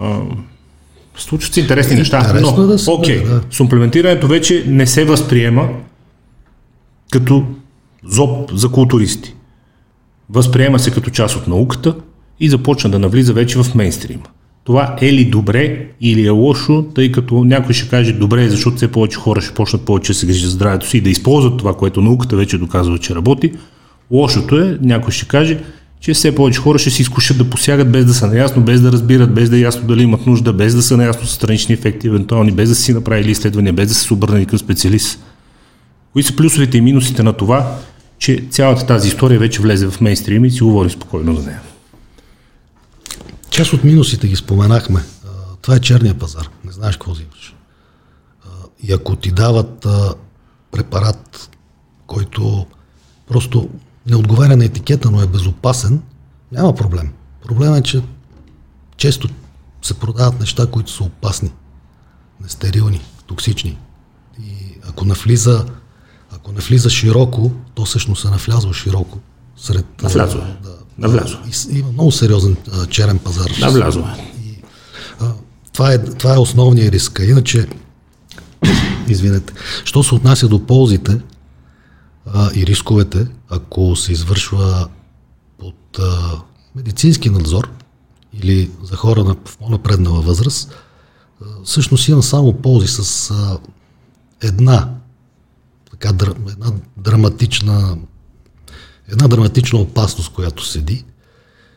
А, случват се интересни неща. Интересно Но, е да окей, да. сумплементирането вече не се възприема като зоб за културисти. Възприема се като част от науката и започна да навлиза вече в мейнстрима. Това е ли добре или е лошо, тъй като някой ще каже добре, защото все повече хора ще почнат повече да се грижат за здравето си и да използват това, което науката вече доказва, че работи. Лошото е, някой ще каже, че все повече хора ще се изкушат да посягат без да са наясно, без да разбират, без да е ясно дали имат нужда, без да са наясно с странични ефекти, евентуални, без да си направили изследвания, без да са се обърнали към специалист. Кои са плюсовете и минусите на това, че цялата тази история вече влезе в мейнстрим и си говорим спокойно за нея? Част от минусите ги споменахме. Това е черния пазар. Не знаеш какво взимаш. И ако ти дават препарат, който просто не отговаря на етикета, но е безопасен, няма проблем. Проблемът е, че често се продават неща, които са опасни, нестерилни, токсични. И ако навлиза, ако не влиза широко, то всъщност е навлязло широко. Сред, Навлязло е. Да, Навлязло. и има много сериозен а, черен пазар. Навлязло е. А, това, е, това е основният риск. Иначе, извинете, що се отнася до ползите а, и рисковете, ако се извършва под а, медицински надзор или за хора на, по-напреднала възраст, всъщност има само ползи с а, една, така, дра- една драматична една драматична опасност, която седи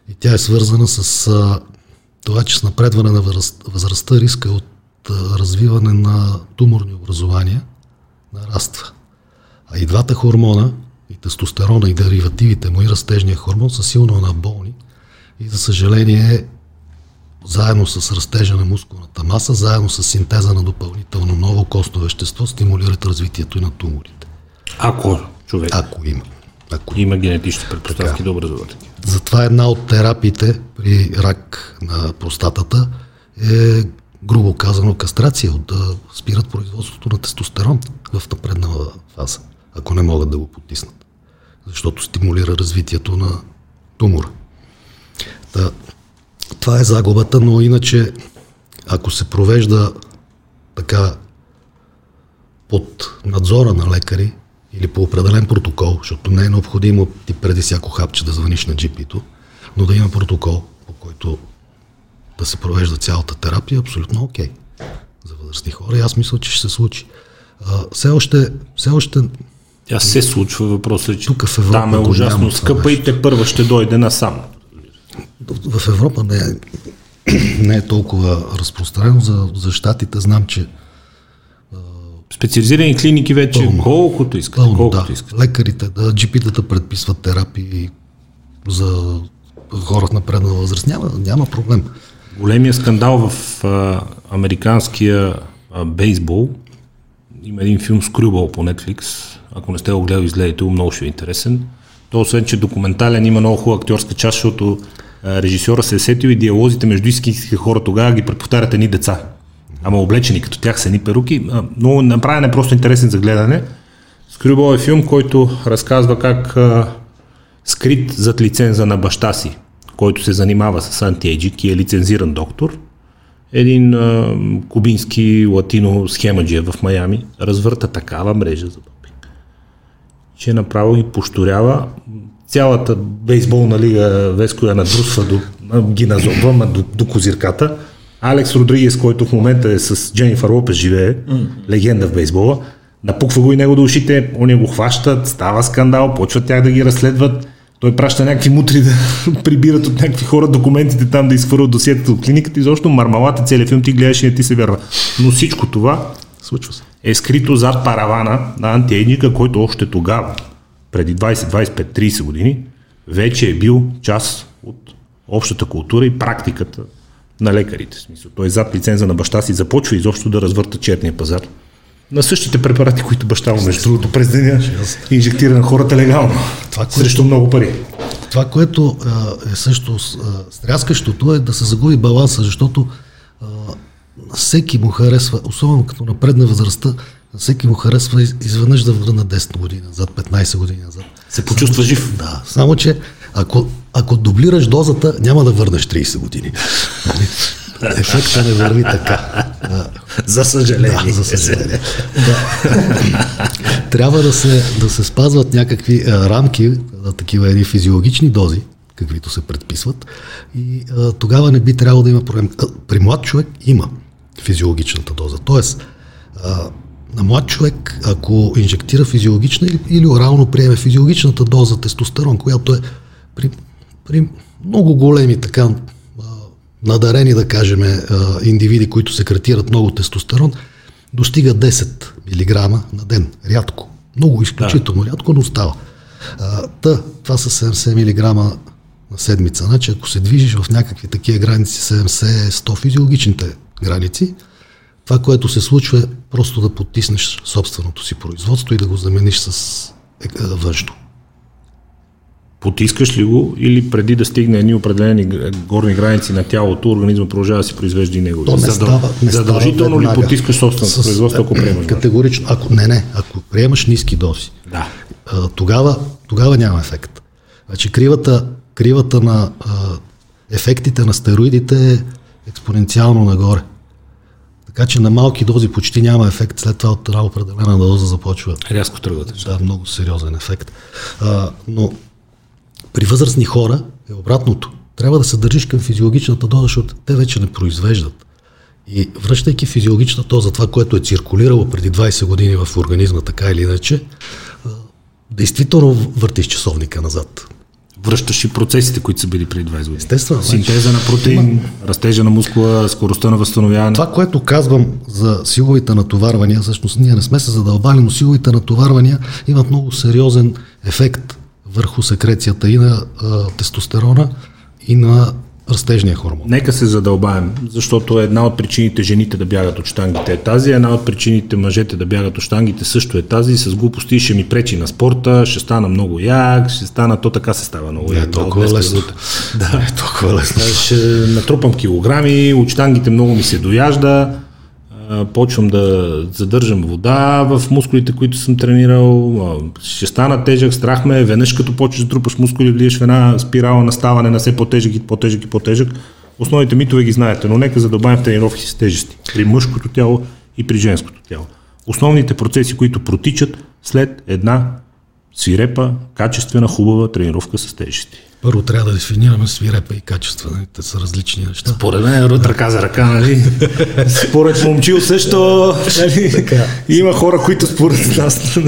и тя е свързана с а, това, че с напредване на възраст, възрастта риска от а, развиване на туморни образования нараства. А и двата хормона, и тестостерона, и деривативите му, и растежния хормон са силно анаболни и за съжаление заедно с растежа на мускулната маса, заедно с синтеза на допълнително ново костно вещество, стимулират развитието и на туморите. Ако човек Ако има. Ако има генетични предпоставки да образува такива. Затова една от терапиите при рак на простатата е грубо казано кастрация, от да спират производството на тестостерон в напреднала фаза, ако не могат да го потиснат. Защото стимулира развитието на тумора. Та, това е загубата, но иначе ако се провежда така под надзора на лекари или по определен протокол, защото не е необходимо ти преди всяко хапче да звъниш на GP-то, но да има протокол, по който да се провежда цялата терапия, абсолютно окей за възрастни хора и аз мисля, че ще се случи. А, все още, все още Тя се случва, въпросът е, че Тук в Европа там е ужасно скъпа и те първа ще дойде насам. в Европа не е, не е толкова разпространено. За, за щатите знам, че Специализирани клиники вече Пълно. колкото искате, пълно, колкото да, искате. лекарите, да, джипитата предписват терапии за хора в напреднала възраст. Няма, няма проблем. Големия скандал в а, американския а, бейсбол, има един филм Скрюбол по Netflix, ако не сте го гледали, изгледайте го, много ще е интересен. То освен, че е документален, има много хубава актьорска част, защото а, режисьора се е сетил и диалозите между истинските хора тогава ги преповтарят едни деца. Ама облечени като тях са едни перуки. Много направен е просто интересен за гледане. Скрюбол е филм, който разказва как а, скрит зад лиценза на баща си, който се занимава с антиейджик и е лицензиран доктор, един а, кубински латино схемаджия в Майами развърта такава мрежа за че направо ги пошторява цялата бейсболна лига Веско я надрусва до, ги назобва ма до, до козирката. Алекс Родригес, който в момента е с Дженнифър Лопес живее, легенда в бейсбола, напуква го и него до ушите, они го хващат, става скандал, почват тях да ги разследват. Той праща някакви мутри да прибират от някакви хора документите там да изхвърлят досиетата от клиниката и защо мармалата целият филм ти гледаш и не ти се вярва. Но всичко това Случва се. Е скрито зад паравана на антиейджика, който още тогава, преди 20, 25, 30 години, вече е бил част от общата култура и практиката на лекарите. В смисъл, той зад лиценза на баща си започва изобщо да развърта черния пазар на същите препарати, които баща му, между другото, през деня инжектира на хората легално, Това, което- срещу много пари. Това, което а, е също а, стряскащото е да се загуби баланса, защото а, всеки му харесва, особено като напредне възрастта, всеки му харесва из- изведнъж да върна 10 години назад, 15 години назад. Се почувства жив. Да, само че ако, ако дублираш дозата, няма да върнеш 30 години. Ефекта не върви така. Да. За съжаление. Да, за съжаление. Да. Трябва да се, да се спазват някакви а, рамки, а, такива едни физиологични дози, каквито се предписват. И а, тогава не би трябвало да има проблем. А, при млад човек има физиологичната доза. Тоест, а, на млад човек, ако инжектира физиологична или, или орално приеме физиологичната доза тестостерон, която е при, при много големи така надарени, да кажем, индивиди, които секретират много тестостерон, достига 10 мг на ден. Рядко. Много изключително рядко, но става. Та, това са 70 мг на седмица. Значи, ако се движиш в някакви такива граници, 70-100 физиологичните граници, това, което се случва е просто да потиснеш собственото си производство и да го замениш с е, е, външно. Потискаш ли го или преди да стигне едни определени горни граници на тялото, организма продължава да си произвежда и него? То не става, не Задължително става ли потискаш собственото С- производство, ако приемаш? Категорично. Ако, не, не. Ако приемаш ниски дози, Да. тогава, тогава няма ефект. Значи кривата, кривата на а, ефектите на стероидите е експоненциално нагоре. Така че на малки дози почти няма ефект, след това от една определена доза започва Рязко тръгвате. да, много сериозен ефект. А, но при възрастни хора е обратното. Трябва да се държиш към физиологичната доза, защото те вече не произвеждат. И връщайки физиологичната доза, това, което е циркулирало преди 20 години в организма, така или иначе, действително въртиш часовника назад. Връщаш и процесите, които са били преди 20 години. Естествено. Синтеза на протеин, растежа на мускула, скоростта на възстановяване. Това, което казвам за силовите натоварвания, всъщност ние не сме се задълбали, но силовите натоварвания имат много сериозен ефект върху секрецията и на а, тестостерона, и на растежния хормон. Нека се задълбаем, защото една от причините жените да бягат от штангите е тази, една от причините мъжете да бягат от штангите също е тази. С глупости ще ми пречи на спорта, ще стана много як, ще стана, то така се става много е як. толкова от днеска лесно. Да. Е толкова лесно. Ще натрупам килограми, от штангите много ми се дояжда, почвам да задържам вода в мускулите, които съм тренирал, ще стана тежък, страх ме, е, веднъж като почваш да трупаш мускули, влиеш в една спирала на ставане на все по-тежък и по-тежък и по-тежък. Основните митове ги знаете, но нека задълбаем в тренировки с тежести при мъжкото тяло и при женското тяло. Основните процеси, които протичат след една свирепа, качествена, хубава тренировка с тежести. Първо трябва да дефинираме свирепа и качество. нали? Те са различни неща. Според мен рът ръка за ръка, нали? Според момчил също, нали? Има хора, които според нас.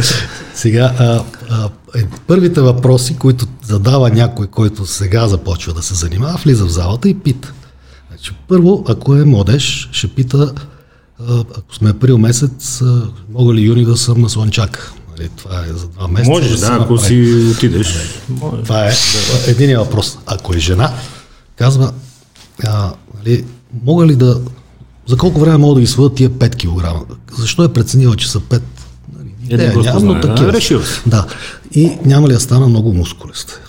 Сега, а, а, е, първите въпроси, които задава някой, който сега започва да се занимава, влиза в залата и пита. Значи, първо, ако е младеж, ще пита, а, ако сме април месец, а, мога ли юни да съм на Слънчак? Нали, това е за два месеца. Можеш, да, ако направи. си отидеш. Може. Това е единия въпрос. Ако е жена, казва, а, нали, мога ли да... За колко време мога да ги свъда тия 5 кг? Защо е преценила, че са 5? Нали, Един нямам, но знае, да, такива. решил. Да. И няма ли да стана много мускулест?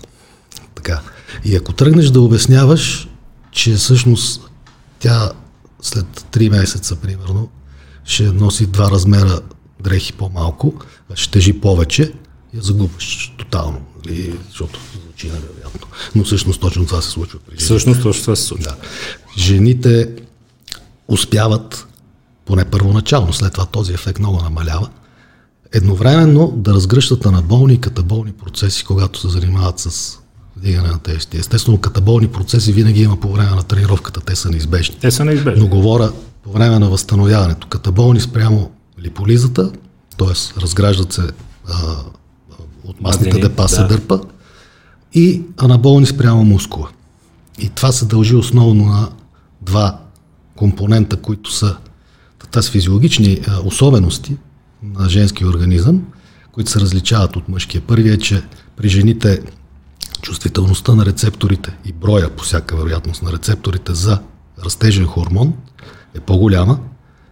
Така. И ако тръгнеш да обясняваш, че всъщност тя след 3 месеца, примерно, ще носи два размера дрехи по-малко, а ще тежи повече, я загубваш тотално. Нали? Защото звучи невероятно. Но всъщност точно това се случва при жените. Всъщност точно това се случва. Да. Жените успяват, поне първоначално, след това този ефект много намалява, едновременно да разгръщат анаболни и катаболни процеси, когато се занимават с вдигане на тежести. Естествено, катаболни процеси винаги има по време на тренировката, те са неизбежни. Те са неизбежни. Но говоря по време на възстановяването. Катаболни спрямо липолизата, т.е. разграждат се а, от масните Мазнини, депа се да. дърпа и анаболни спрямо мускула. И това се дължи основно на два компонента, които са тази физиологични а, особености на женския организъм, които се различават от мъжкия. Първият е, че при жените чувствителността на рецепторите и броя по всяка вероятност на рецепторите за растежен хормон е по-голяма.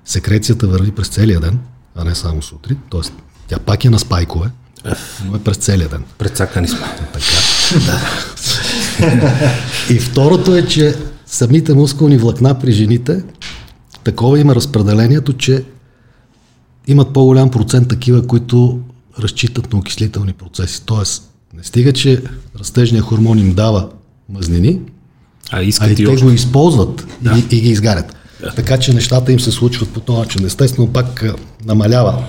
Секрецията върви през целия ден, а не само сутрин. Тоест, тя пак е на спайкове, но е през целия ден. Прецакани сме. И второто е, че самите мускулни влакна при жените, такова има разпределението, че имат по-голям процент такива, които разчитат на окислителни процеси. Тоест, не стига, че растежният хормон им дава мъзнини, А а и те още. го използват да. и, и ги изгарят. Така че нещата им се случват по този начин. Естествено, пак а, намалява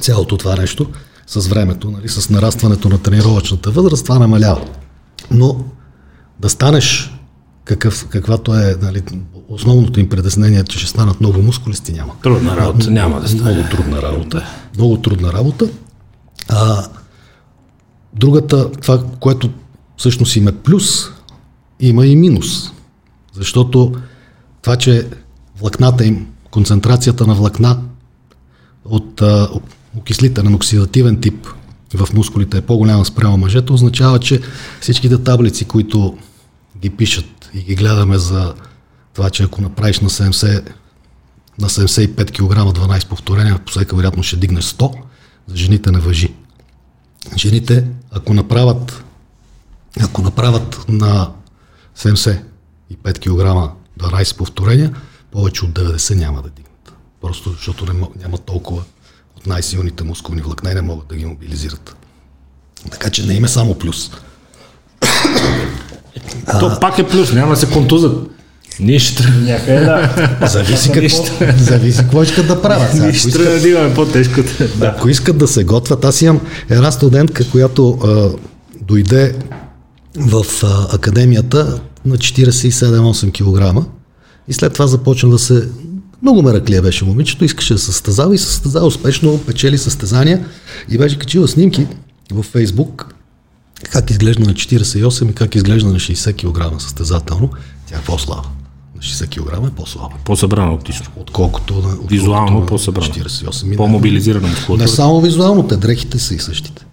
цялото това нещо с времето, нали, с нарастването на тренировъчната възраст, това намалява. Но да станеш какъв, каквато е нали, основното им предеснение, че ще станат много мускулисти, няма. Трудна работа няма да стане. Много трудна работа. Много трудна работа. А, другата, това, което всъщност има плюс, има и минус. Защото това, че влакната им, концентрацията на влакна от а, окислителен, оксидативен тип в мускулите е по-голяма спрямо мъжете, означава, че всичките таблици, които ги пишат и ги гледаме за това, че ако направиш на 70 на 75 кг 12 повторения, по всяка вероятно ще дигнеш 100, за жените не въжи. Жените, ако направят, ако направят на 75 кг 12 повторения, повече от 90 няма да дигнат. Просто защото не, няма толкова от най-силните мускулни влакна и не могат да ги мобилизират. Така че не им е само плюс. То пак е плюс, няма да се контузат. Трябва. Някъде да. Зависи какво, зависи какво искат да правят. Сега, ще искат- да имаме по-тежкото. Да. Ако искат да се готвят, аз имам една студентка, която а, дойде в а, академията на 47-8 кг и след това започна да се... Много мераклия беше момичето, искаше да се състезава и се състезава успешно, печели състезания и беше качила снимки във Фейсбук как изглежда на 48 и как изглежда на 60 кг състезателно. Тя е по-слаба. На 60 кг е по-слаба. По-събрано оптично. Отколкото на, отколкото Визуално на по-събрано. 48. По-мобилизирана Не мускулатура. само визуално, те дрехите са и същите.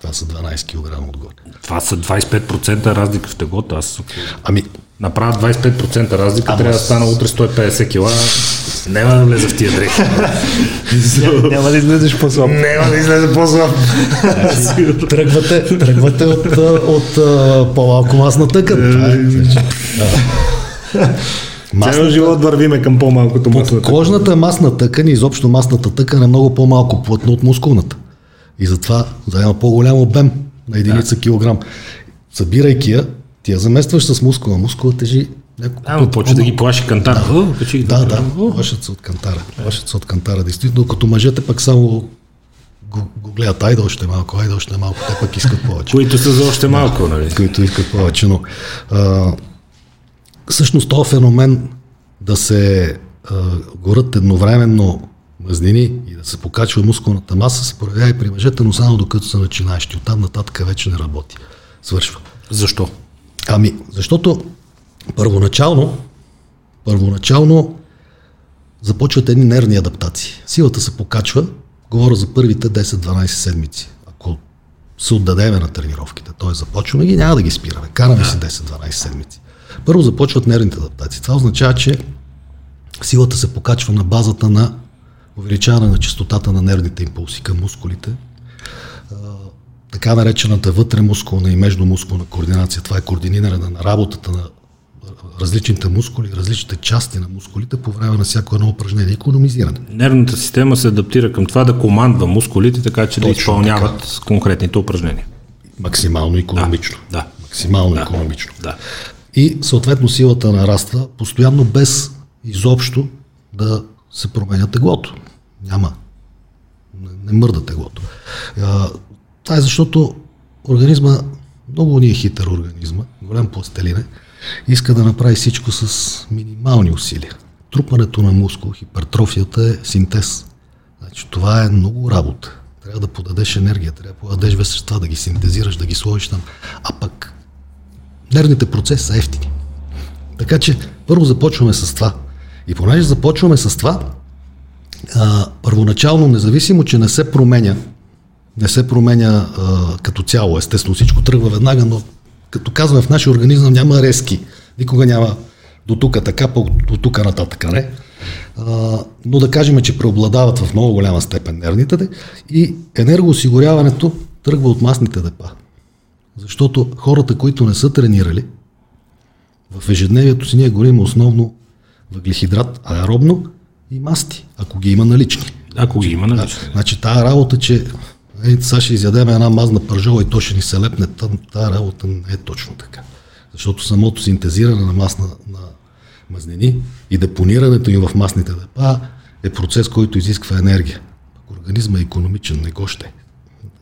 Това са 12 кг отгоре. Това са 25% разлика в теглото. Аз Ами, направя 25% разлика, Ама трябва да стана утре 150 кила. Няма да влеза в тия дрехи. Няма да излезеш по-слаб. Няма да излезе по-слаб. тръгвате, тръгвате от, от, а, по-малко масна тъкан. Това е, значи. Цял Масната, живот вървиме към по-малкото масло. кожната масна тъкан и изобщо масната тъкан е много по-малко плътна от мускулната. И затова заема по-голям обем на единица килограм. Събирайки я, ти я заместваш с мускула. Мускула тежи няколко Ама пъти почва да ги плаши кантара. О, качи ги Да, кантара. да, плашат се от кантара. Плашат се от кантара, действително, като мъжете пък само го, го гледат, айде още малко, айде още малко, те пък искат повече. Които са за още малко, нали? които искат повече, но а, всъщност този феномен да се а, горят едновременно мазнини и да се покачва мускулната маса се проявява и при мъжете, но само докато са начинаещи. Оттам нататък вече не работи. Свършва. Защо? Ами, защото първоначално, първоначално започват едни нервни адаптации. Силата се покачва, говоря за първите 10-12 седмици. Ако се отдадеме на тренировките, т.е. започваме ги, няма да ги спираме. Караме си 10-12 седмици. Първо започват нервните адаптации. Това означава, че силата се покачва на базата на увеличаване на частотата на нервните импулси към мускулите, така наречената вътремускулна и междумускулна координация. Това е координиране на работата на различните мускули, различните части на мускулите по време на всяко едно упражнение. Економизиране. Нервната система се адаптира към това да командва мускулите, така че Точно да изпълняват така. конкретните упражнения. Максимално економично. Да. Максимално Да. економично. Да. И съответно силата нараства постоянно без изобщо да се променя теглото. Няма. Не, не мърда теглото. Това е защото организма, много ни е хитър организма, голям пластелин е, иска да направи всичко с минимални усилия. Трупането на мускул, хипертрофията е синтез. Значи, това е много работа. Трябва да подадеш енергия, трябва да подадеш вещества, да ги синтезираш, да ги сложиш там. А пък нервните процеси са ефтини. Така че първо започваме с това. И понеже започваме с това, а, първоначално, независимо, че не се променя, не се променя а, като цяло, естествено всичко тръгва веднага, но като казваме в нашия организъм няма резки, никога няма до тук така, по- до тук нататък, не. А, но да кажем, че преобладават в много голяма степен нервните и енергоосигуряването тръгва от масните депа. Защото хората, които не са тренирали, в ежедневието си ние горим основно въглехидрат аеробно и масти, ако ги има налични. Ако ги има, Да, нали? значи тая работа, че е, сега ще изядем една мазна пържола и то ще ни се лепне, та- тая работа не е точно така. Защото самото синтезиране на масна на мазнини и депонирането им в масните депа е процес, който изисква енергия. Пък Организма е економичен, не го ще.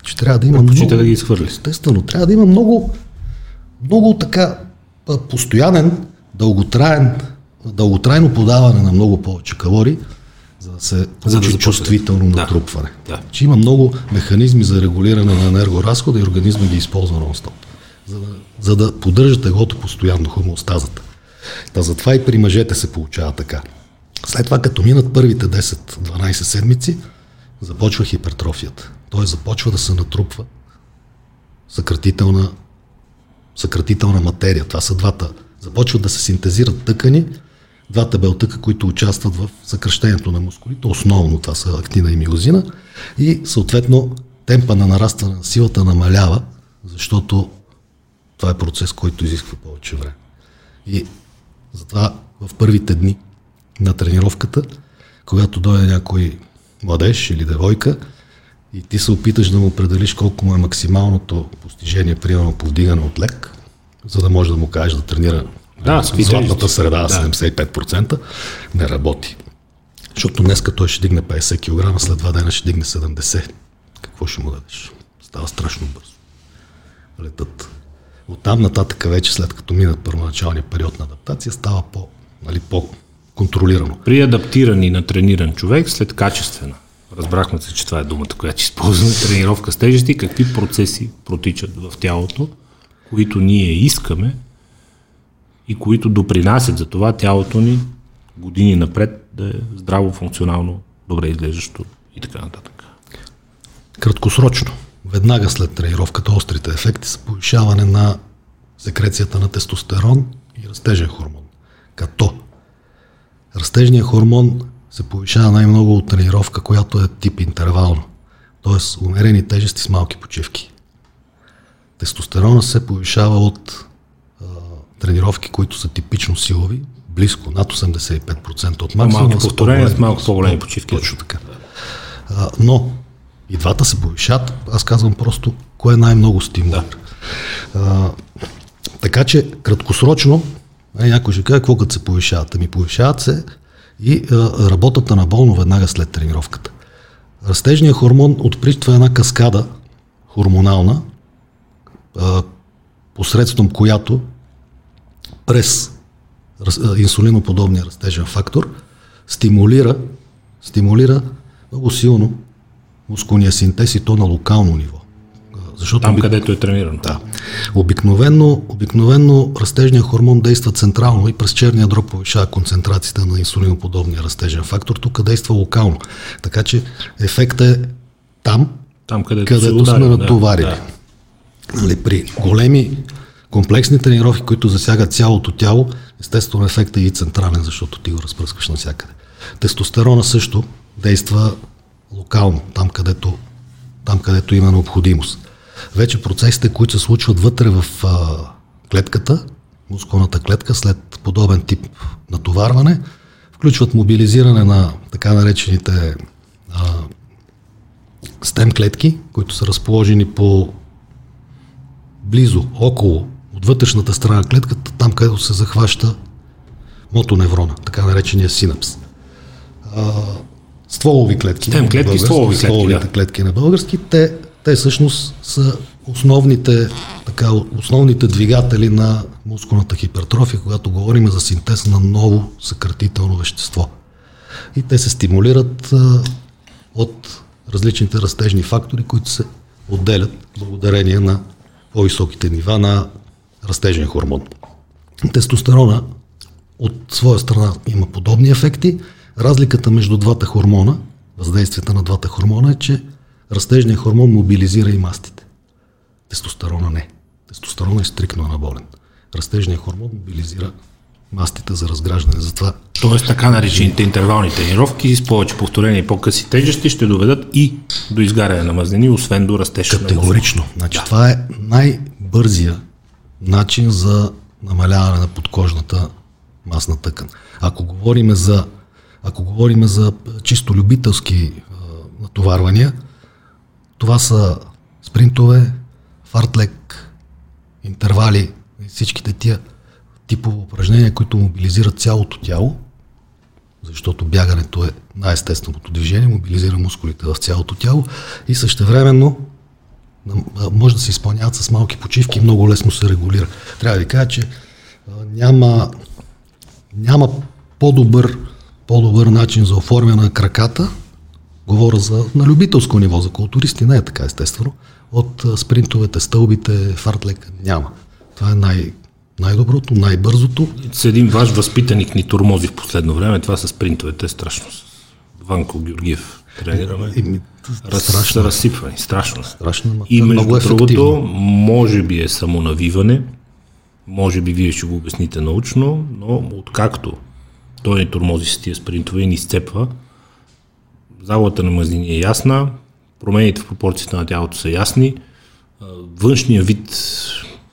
Че трябва да има Предпочита да ги изхвърли. Естествено, трябва да има много, много така постоянен, дълготраен, дълготрайно подаване на много повече калории, да се получи започне. чувствително Да. натрупване. Да. Че има много механизми за регулиране на енергоразхода и организма ги използва нон-стоп, за да, за да поддържа теглото постоянно, хомеостазата. Та затова и при мъжете се получава така. След това, като минат първите 10-12 седмици, започва хипертрофията. Той започва да се натрупва съкратителна, съкратителна материя. Това са двата. Започват да се синтезират тъкани, двата белтъка, които участват в съкръщението на мускулите. Основно това са актина и миозина. И съответно темпа на нарастване на силата намалява, защото това е процес, който изисква повече време. И затова в първите дни на тренировката, когато дойде някой младеж или девойка и ти се опиташ да му определиш колко му е максималното постижение, примерно по вдигане от лек, за да може да му кажеш да тренира Да, с златната среда Да. 75%, не работи. Защото днеска той ще дигне 50 кг, след два дена ще дигне 70. Какво ще му дадеш? Става страшно бързо. Летат. Оттам нататък вече, след като минат първоначалния период на адаптация, става по, нали, по-контролирано. При адаптиран и натрениран човек, след качествена, разбрахме се, че това е думата, която използваме, тренировка с тежести, какви процеси протичат в тялото, които ние искаме и които допринасят за това тялото ни години напред да е здраво, функционално, добре изглеждащо и така нататък. Краткосрочно, веднага след тренировката, острите ефекти са повишаване на секрецията на тестостерон и растежен хормон. Като растежният хормон се повишава най-много от тренировка, която е тип интервално, т.е. умерени тежести с малки почивки. Тестостерона се повишава от тренировки, които са типично силови, близко, над 85% от максимума. Малки повторения, с малко по-големи почивки. Точно така. А, но и двата се повишат. Аз казвам просто кое е най-много стимулира. А, така че краткосрочно, е, някой ще каже, какво като се повишават? Ами повишават се и а, работата на болно веднага след тренировката. Растежният хормон отприщва една каскада хормонална, а, посредством която през инсулиноподобния растежен фактор стимулира, стимулира много силно мускулния синтез и то на локално ниво. Защото Там, оби- където е тренирано. да. Обикновенно, обикновенно растежният хормон действа централно и през черния дроб повишава концентрацията на инсулиноподобния растежен фактор. Тук действа локално. Така че ефектът е там, Там, където, където сме да, натоварили. да. Нали, при големи комплексни тренировки, които засягат цялото тяло, естествено ефектът е и централен, защото ти го разпръскваш навсякъде. Тестостерона също действа локално, там където, там където има необходимост. Вече процесите, които се случват вътре в а, клетката, мускулната клетка, след подобен тип натоварване, включват мобилизиране на така наречените а, стем клетки, които са разположени по близо, около, вътрешната страна на клетката, там където се захваща мотоневрона, така наречения синапс. А, стволови клетки. Стем клетки, стволови клетки, стволовите да. клетки на български, те, те всъщност са основните, така, основните двигатели на мускулната хипертрофия, когато говорим за синтез на ново съкратително вещество. И те се стимулират а, от различните растежни фактори, които се отделят благодарение на по-високите нива на растежен хормон. Тестостерона от своя страна има подобни ефекти. Разликата между двата хормона, въздействията на двата хормона е, че растежният хормон мобилизира и мастите. Тестостерона не. Тестостерона е стрикно анаболен. Растежният хормон мобилизира мастите за разграждане. Затова Тоест така наречените интервални тренировки с повече повторения и по-къси тежести ще доведат и до изгаряне на мазнини, освен до растеж. Категорично. Значи, това е най-бързия начин за намаляване на подкожната масна тъкан. Ако говорим за, ако говорим за чисто любителски а, натоварвания, това са спринтове, фартлек, интервали всичките тия типове упражнения, които мобилизират цялото тяло, защото бягането е най-естественото движение, мобилизира мускулите в цялото тяло и същевременно може да се изпълняват с малки почивки и много лесно се регулира. Трябва да ви кажа, че няма, няма по-добър, по-добър начин за оформяне на краката, говоря за, на любителско ниво, за културисти не е така естествено, от спринтовете, стълбите, фартлека няма. Това е най- най-доброто, най-бързото. С един ваш възпитаник ни турмози в последно време, това с принтовете е страшно. Ванко Георгиев тренираме. И, Раз, страшно. разсипване, страшно. Страшно, И между много другото, ефективно. може би е самонавиване, може би вие ще го обясните научно, но откакто той ни турмози с тия спринтове и ни изцепва, залата на мазнини е ясна, промените в пропорцията на тялото са ясни, външния вид,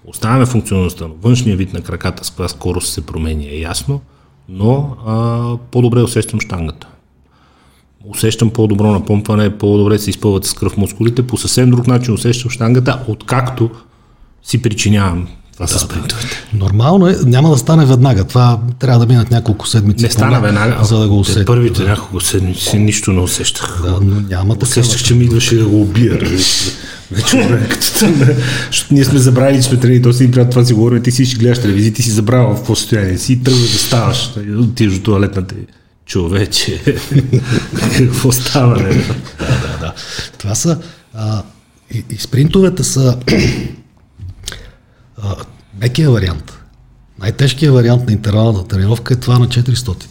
оставяме функционалността, но външния вид на краката с каква скорост се променя е ясно, но а, по-добре усещам штангата усещам по-добро напомпване, по-добре се изпълват с кръв мускулите, по съвсем друг начин усещам штангата, откакто си причинявам това да, с спринтовете. Нормално е, няма да стане веднага. Това трябва да минат няколко седмици. Не стана веднага. За да го усетя. Първите няколко седмици нищо не усещах. Да, но няма. Усещах, че ми идваше да го убия. Вече. Защото ние сме забравили, че сме тренери, то си приятел това си говорим, ти си гледаш телевизия, ти си забравя в какво състояние си и тръгваш да ставаш. Отиваш до туалетната и човече. Какво става? Не? Да, да, да. Това са... А, и, и спринтовете са а, мекия вариант. Най-тежкият вариант на интервалната тренировка е това на 400.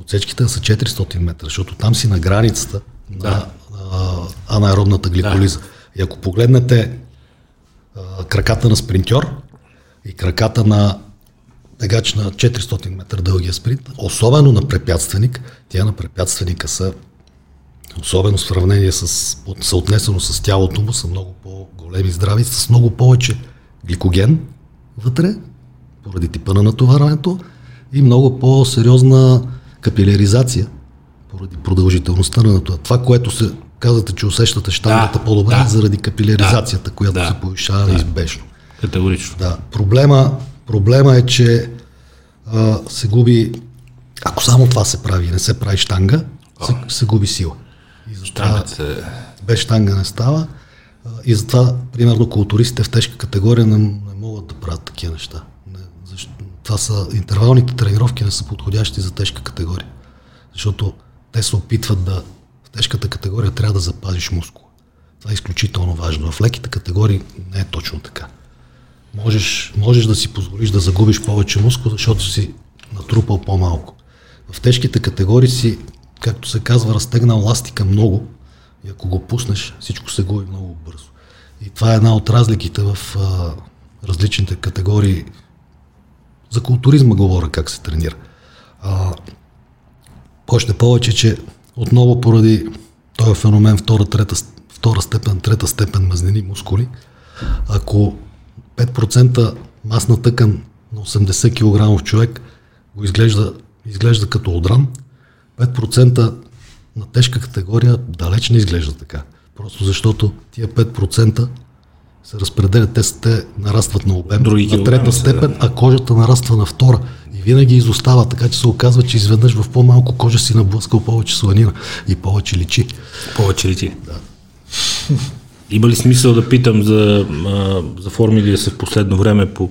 Отсечките са 400 метра, защото там си на границата да. на а, анаеробната гликолиза. Да. И ако погледнете а, краката на спринтьор и краката на бегач на 400 метра дългия спринт, особено на препятственик, тя на препятственика са особено в сравнение с, съотнесено с тялото му, са много по-големи здрави, с много повече гликоген вътре, поради типа на натоварването и много по-сериозна капиляризация, поради продължителността на натоварването. Това, което се казвате, че усещате щангата Да, по-добре, да. заради капиляризацията, която Да. се повишава неизбежно. Категорично. Да, проблема, проблема е, че а, се губи, ако само това се прави и не се прави штанга, се, се губи сила. И затова Штангата без штанга не става. А, И затова, примерно, културистите в тежка категория не, не могат да правят такива неща. Не, защо, това са интервалните тренировки не са подходящи за тежка категория. Защото те се опитват да в тежката категория трябва да запазиш мускула. Това е изключително важно. В леките категории не е точно така. Можеш, можеш да си позволиш да загубиш повече мускул, защото си натрупал по-малко. В тежките категории си, както се казва, разтегнал ластика много и ако го пуснеш, всичко се губи много бързо. И това е една от разликите в а, различните категории. За културизма говоря как се тренира. А, още повече, че отново поради този феномен втора, трета, втора степен, трета степен мазнини мускули, ако 5% масна тъкан на 80 кг човек го изглежда, изглежда като одран, 5% на тежка категория далеч не изглежда така. Просто защото тия 5% се разпределят, те, те нарастват на обем Други на трета степен, а кожата нараства на втора. И винаги изостава, така че се оказва, че изведнъж в по-малко кожа си наблъскал повече сланина и повече личи. повече ли ти? Да. Има ли смисъл да питам за, а, за формили се в последно време по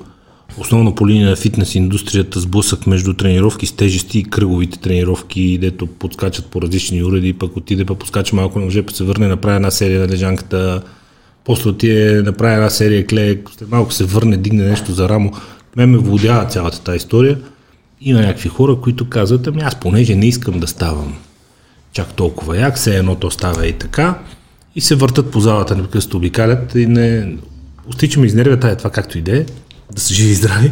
основно по линия на фитнес индустрията сблъсък между тренировки с тежести и кръговите тренировки, дето подскачат по различни уреди, пък отиде пък подскача малко на въже, пък се върне, направи една серия на лежанката, после отиде, направи една серия клей, след малко се върне, дигне нещо за рамо. Мен ме владява цялата тази история. Има някакви хора, които казват, ами аз понеже не искам да ставам чак толкова як, все едно то става и така, и се въртат по залата, непрекъснато обикалят и не... Остичаме изнервя тая това както и да е, са живи и здрави,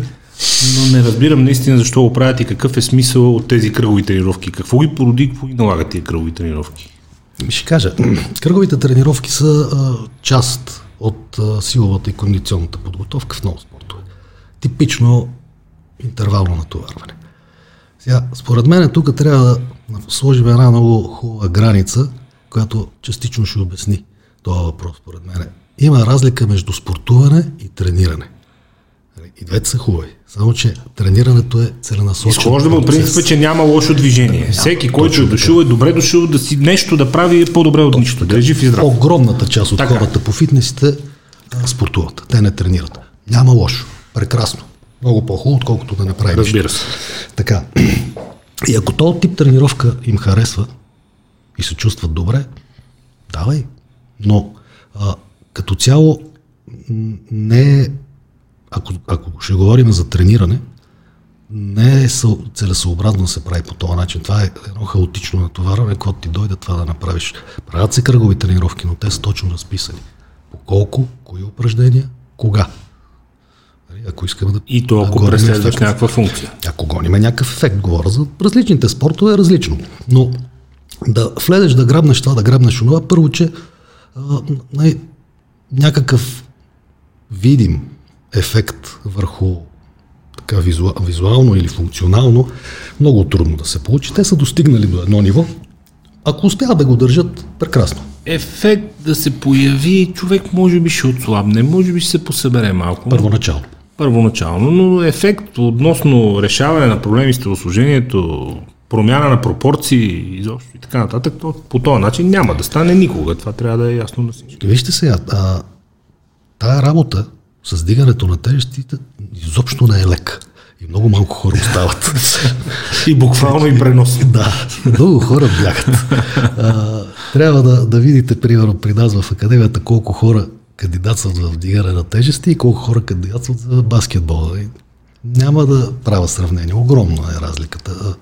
но не разбирам наистина защо го правят и какъв е смисъл от тези кръгови тренировки. Какво ги породи, какво ги налага тези кръгови тренировки? Ще кажа, кръговите тренировки са а, част от а, силовата и кондиционната подготовка в много спортове. Типично интервално натоварване. Сега, според мен тук трябва да сложим една много хубава граница, която частично ще обясни този въпрос, според мен. Има разлика между спортуване и трениране. Нали, И двете са хубави. Само, че тренирането е целенасочено. Изхождаме от принципа, че няма лошо движение. Всеки, който е дошъл, е добре дошъл да си нещо да прави е по-добре от нищо. Да е жив и здрав. Огромната част от Така. хората по фитнесите спортуват. Те не тренират. Няма лошо. Прекрасно. Много по-хубаво, отколкото да не прави нищо. Разбира се. Така. И ако този тип тренировка им харесва и се чувстват добре, давай. Но а, като цяло не е, ако, ако ще говорим за трениране, не е целесообразно да се прави по този начин. Това е едно хаотично натоварване, когато ти дойде това да направиш. Правят се кръгови тренировки, но те са точно разписани. По колко, кои упражнения, кога. Нали, Ако искаме да. И то, да ако гоним преследваш някаква функция. Ако гоним някакъв ефект, говоря за различните спортове е различно. Но да влезеш да грабнеш това, да грабнеш онова, първо, че а, най- някакъв видим ефект върху така визуа, визуално или функционално, много трудно да се получи. Те са достигнали до едно ниво. Ако успяват да го държат, прекрасно. Ефект да се появи, човек може би ще отслабне, може би ще се посъбере малко. Първоначално. първоначално, но ефект относно решаване на проблеми с телосложението, промяна на пропорции изобщо и така нататък, то по този начин няма да стане никога. Това трябва да е ясно на всички. Вижте сега, а, тая работа с дигането на тежестите изобщо не е лек. И много малко хора остават. И буквално и пренос. да, много хора бягат. А, трябва да, да видите, примерно, при нас в академията колко хора кандидатстват в дигане на тежести и колко хора кандидатстват за баскетбол. Няма да правя сравнение. Огромна е разликата.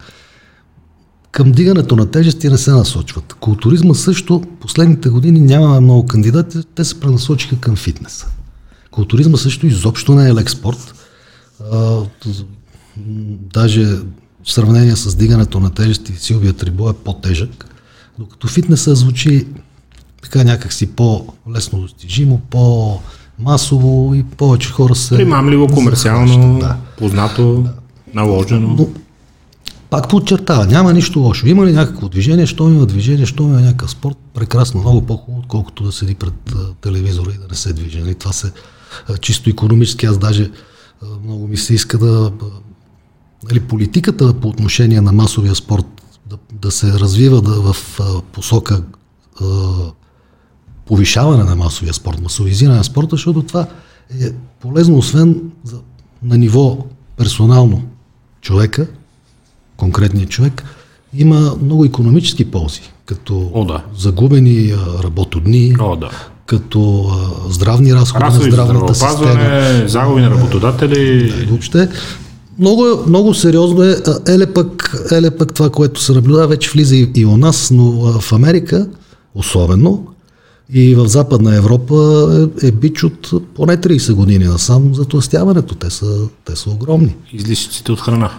Към дигането на тежести не се насочват. Културизма също, последните години нямаме много кандидати, те се пренасочиха към фитнеса. Културизма също изобщо не е лек спорт. Даже в сравнение с дигането на тежести, силовия трибо е по-тежък, докато фитнеса звучи така някакси по-лесно достижимо, по-масово и повече хора се... Примамливо, комерциално, Да. познато, наложено. Но пак подчертава, няма нищо лошо. Има ли някакво движение, що има движение, що има някакъв спорт, прекрасно, много по-хубаво, отколкото да седи пред телевизора и да не се движи. Нали? Това се чисто економически, аз даже много ми се иска да... Нали, политиката по отношение на масовия спорт да, да се развива да, в посока а, повишаване на масовия спорт, масовизиране на спорта, защото това е полезно, освен за, на ниво персонално човека, конкретният човек, има много економически ползи, като О, да. загубени работодни, О, да. като здравни разходи Разходи на здравната система. загуби на работодатели. И въобще, много, много сериозно е. Еле пък, еле пък това, което се наблюдава, вече влиза и, и у нас, но в Америка особено и в Западна Европа е, е бич от поне 30 години насам за тластяването. Те са, те са огромни. Излишъците от храна.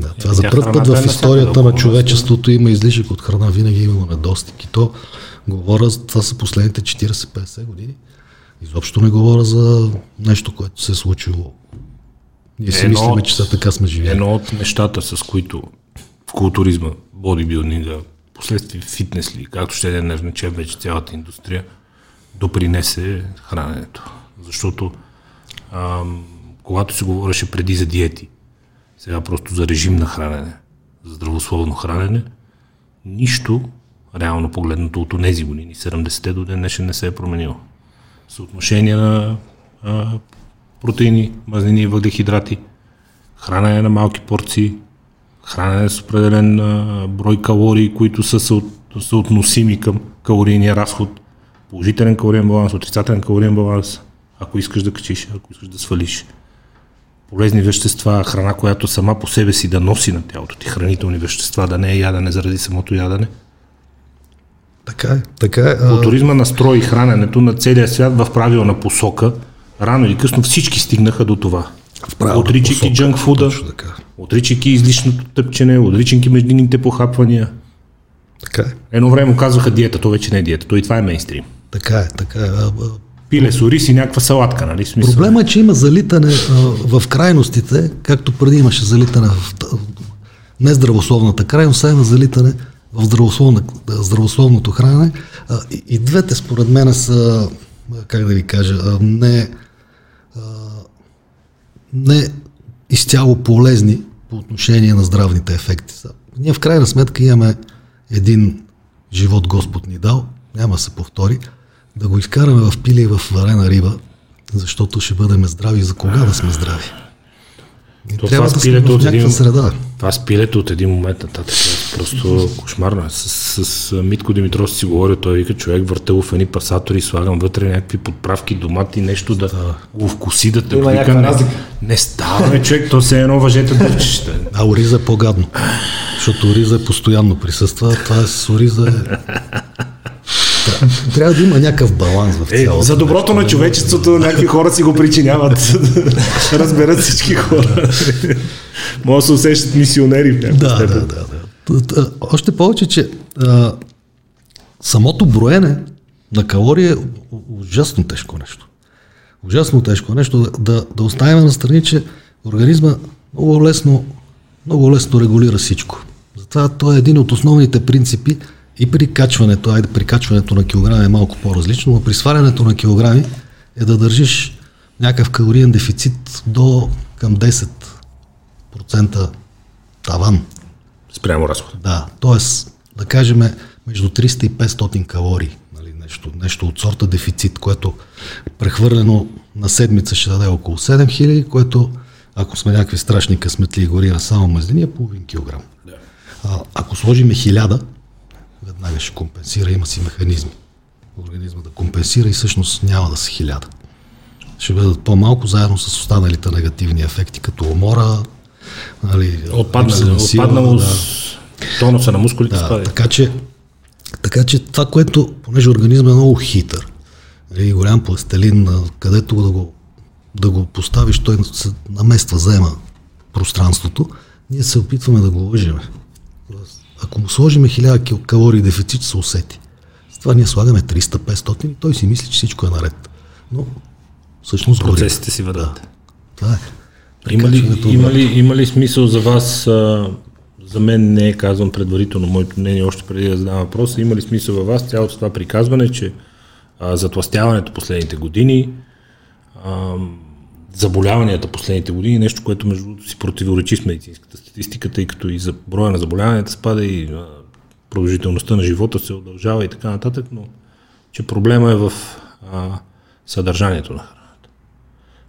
Да, това Е, за тя първ път е в историята на човечеството има излишък от храна, винаги е имало недостиг. И то говоря, това са последните 40-50 години. Изобщо не говоря за нещо, което се е случило. Ние си Едно мислиме, че са така сме живели. Едно от нещата, с които в културизма, бодибилдинга, последствие фитнес ли, както ще да нарече вече цялата индустрия, допринесе храненето. Защото ам, когато се говореше преди за диети, сега просто за режим на хранене, за здравословно хранене, нищо, реално погледнато от тези години, 70-те до ден днешен не се е променило. Съотношение на а, протеини, мазнини и въглехидрати, хранене на малки порции, хранене с определен а, брой калории, които са съот, съотносими към калорийния разход, положителен калориен баланс, отрицателен калориен баланс, ако искаш да качиш, ако искаш да свалиш. Полезни вещества, храна, която сама по себе си да носи на тялото ти, хранителни вещества, да не е ядене заради самото ядене. Така е. Така е. А, Културизма настрои храненето на целия свят в правилна посока. Рано или късно всички стигнаха до това. Отричайки посока. джанк фуда, Точно така. отричайки излишното тъпчене, отричайки междинните похапвания. Така е. Едно време казваха диета, то вече не е диета, то и това е мейнстрим. Така е. Така е. Пиле с ориз и някаква салатка, нали? Смисъл. Проблема е, че има залитане в крайностите, както преди имаше залитане в нездравословната крайност, сега има залитане в здравословното хранене. И, двете според мен са, как да ви кажа, не, не изцяло полезни по отношение на здравните ефекти. Ние в крайна сметка имаме един живот Господ ни дал, няма да се повтори, да го изкараме в пили и в варена риба, защото ще бъдем здрави. За кога да сме здрави? И То трябва това да сме пилето в от някаква един- среда. Това с пилето от един момент нататък е просто кошмарно. С, с, с Митко Димитров си говори, той вика, човек върте го в едни пасатори, слагам вътре някакви подправки, домати, нещо да го вкуси, да те вика. Не, разлика. не става, човек, то се е едно въжете дърчиш. А ориза е по-гадно. Защото ориза е постоянно присъства, това е с ориза е... Тря- Трябва да има някакъв баланс в Е, цялото. за доброто на човечеството някакви хора си го причиняват. Разберат всички хора. Може да се усещат мисионери в някаква Да, степен. да, да, да. Още повече, че а, самото броене на калории е ужасно тежко нещо. Ужасно тежко нещо. Да, да, да оставим на страни, че организма много лесно, много лесно регулира всичко. Затова той е един от основните принципи и при качването, айде при качването на килограми е малко по-различно, но при свалянето на килограми е да държиш някакъв калориен дефицит до към 10% таван. Спрямо разход. Да, т.е. да кажем между 300 и 500 калории, нали, нещо, нещо от сорта дефицит, което прехвърлено на седмица ще даде около 7000, което ако сме някакви страшни късметли и гори на само мазнини, е половин килограм. Да. А, ако сложиме 1000, веднага ще компенсира, има си механизми. Организма да компенсира и всъщност няма да са 1000. Ще бъдат по-малко, заедно с останалите негативни ефекти, като умора, нали, Отпаднало, на сила, отпаднало да. тонуса на мускулите Да, спади. така че, така че това, което, понеже организма е много хитър, нали, голям пластелин, където да го, да го поставиш, той се намества, заема пространството, ние се опитваме да го лъжеме. Ако му сложим 1000 кил- калории дефицит, се усети. С това ние слагаме 300-500 и той си мисли, че всичко е наред. Но всъщност. Процесите си върват. Това е. Има ли, има, ли, има ли смисъл за вас, а, за мен не е казвам предварително моето мнение, още преди да задам въпроса, има ли смисъл във вас цялото това приказване, че а, затластяването последните години, а, заболяванията последните години, нещо, което между си противоречи с медицинската статистика, тъй като и за броя на заболяванията спада и продължителността на живота се удължава и така нататък, но че проблема е в а, съдържанието на храната.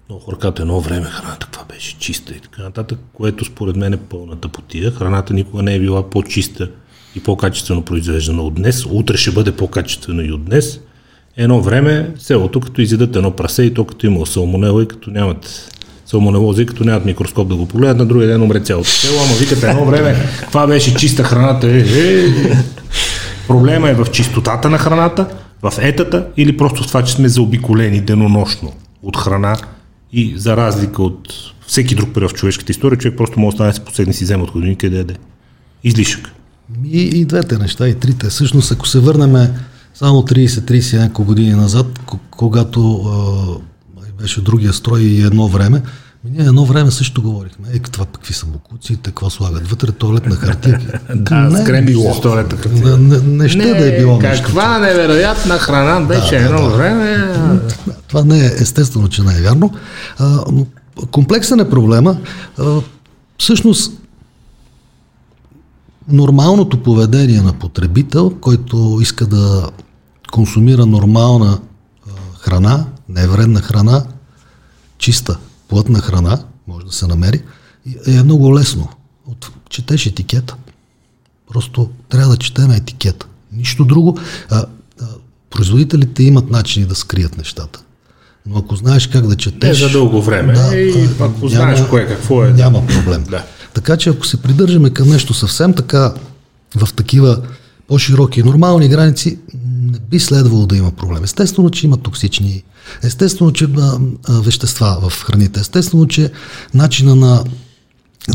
Но хорката едно време храната каква беше чиста и така нататък, което според мен е пълната потия. Храната никога не е била по-чиста и по-качествено произвеждана от днес. Утре ще бъде по-качествено и от днес. Едно време селото, като изядат едно прасе и то като има салмонела и като нямат салмонелози, като нямат микроскоп да го погледнат, на другия ден умре цялото село, ама викате едно време, това беше чиста храната. Е, е. Проблема е в чистотата на храната, в етата или просто в това, че сме заобиколени денонощно от храна и за разлика от всеки друг период в човешката история, човек просто може да стане с последни си взема от години къде да Излишък. И, и двете неща, и трите. Всъщност, ако се върнем само 30-30 години назад, когато а, беше другия строй и едно време, ние едно време също говорихме. Е, това какви са букуците, какво слагат вътре, туалетна хартия. да, не, скрембило с туалетна хартия. Не, не, ще не, да е било Каква нещо. невероятна храна беше да, едно да, време. Това не е, естествено, че не е вярно. А, комплексен е проблема. А, всъщност, нормалното поведение на потребител, който иска да консумира нормална а, храна, невредна храна, чиста, плътна храна, може да се намери, е много лесно. От, четеш етикета. Просто трябва да четем етикета. Нищо друго. А, а, производителите имат начини да скрият нещата. Но ако знаеш как да четеш... Не за дълго време. Да, и ако няма, знаеш кое какво е. Няма проблем. Да. Така че ако се придържаме към нещо съвсем така, в такива по-широки и нормални граници, не би следвало да има проблем. Естествено, че има токсични, естествено, че а, а, вещества в храните, естествено, че начина на,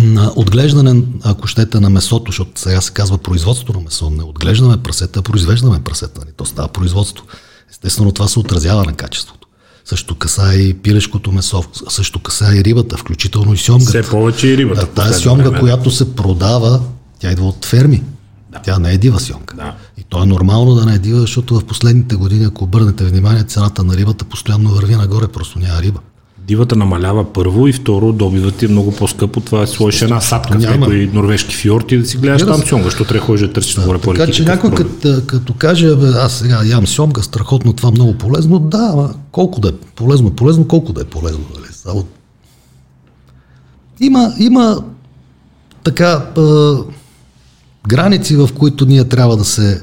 на отглеждане, ако щете, на месото, защото сега се казва производство на месо, не отглеждаме прасета, а произвеждаме прасета. Нали? То става производство. Естествено, това се отразява на качеството. Също каса и пилешкото месо, също каса и рибата, включително и сьомгата. Все повече и рибата. Тая сьомга, време. която се продава, тя идва от ферми. Да. Тя не е дива сьомка. Да. То е нормално да не е дива, защото в последните години, ако обърнете внимание, цената на рибата постоянно върви нагоре, просто няма риба. Дивата намалява първо и второ, добивът е много по-скъпо. Това е сложиш една сапка в някой норвежки фьорд и да си гледаш там сьомга, защото трябва да ходиш да търсиш нагоре по Така че някой като, като каже, бе, аз сега ям сьомга, страхотно това много полезно, да, ама колко да е полезно, полезно, колко да е полезно. Нали? Само... Има, има така граници, в които ние трябва да се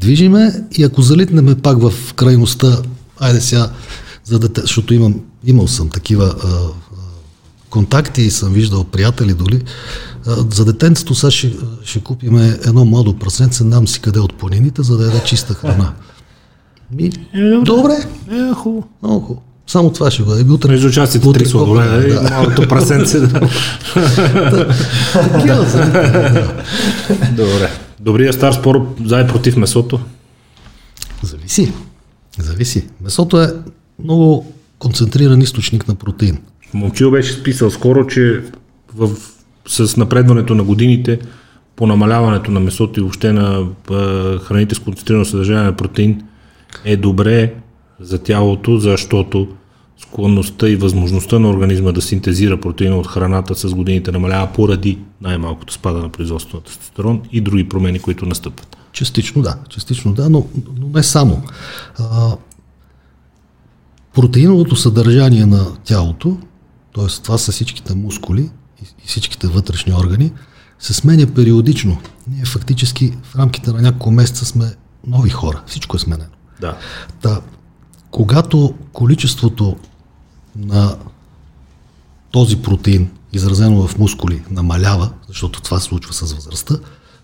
движиме и ако залитнем пак в крайността, айде сега, за дете, защото имам, имал съм такива а, контакти и съм виждал приятели доли, а, за детенцето сега ще, ще купим едно младо прасенце, нам си къде от планините, за да яде чиста храна. Ми, е, добре. добре. Е, хубаво. Много хубаво. Само това ще бъде. Утре, Между частите три сладоледа и малото прасенце. Добре. Добрия стар спор за и против месото? Зависи. Зависи. Месото е много концентриран източник на протеин. Момчил беше списал скоро, че в, с напредването на годините по намаляването на месото и въобще на храните с концентрирано съдържание на протеин е добре за тялото, защото склонността и възможността на организма да синтезира протеина от храната с годините намалява поради най-малкото спада на производството на тестостерон и други промени, които настъпват. Частично да, частично да, но, но не само. А, протеиновото съдържание на тялото, т.е. това са всичките мускули и всичките вътрешни органи, се сменя периодично. Ние фактически в рамките на няколко месеца сме нови хора. Всичко е сменено. Да. Та, когато количеството на този протеин, изразено в мускули, намалява, защото това се случва с възрастта,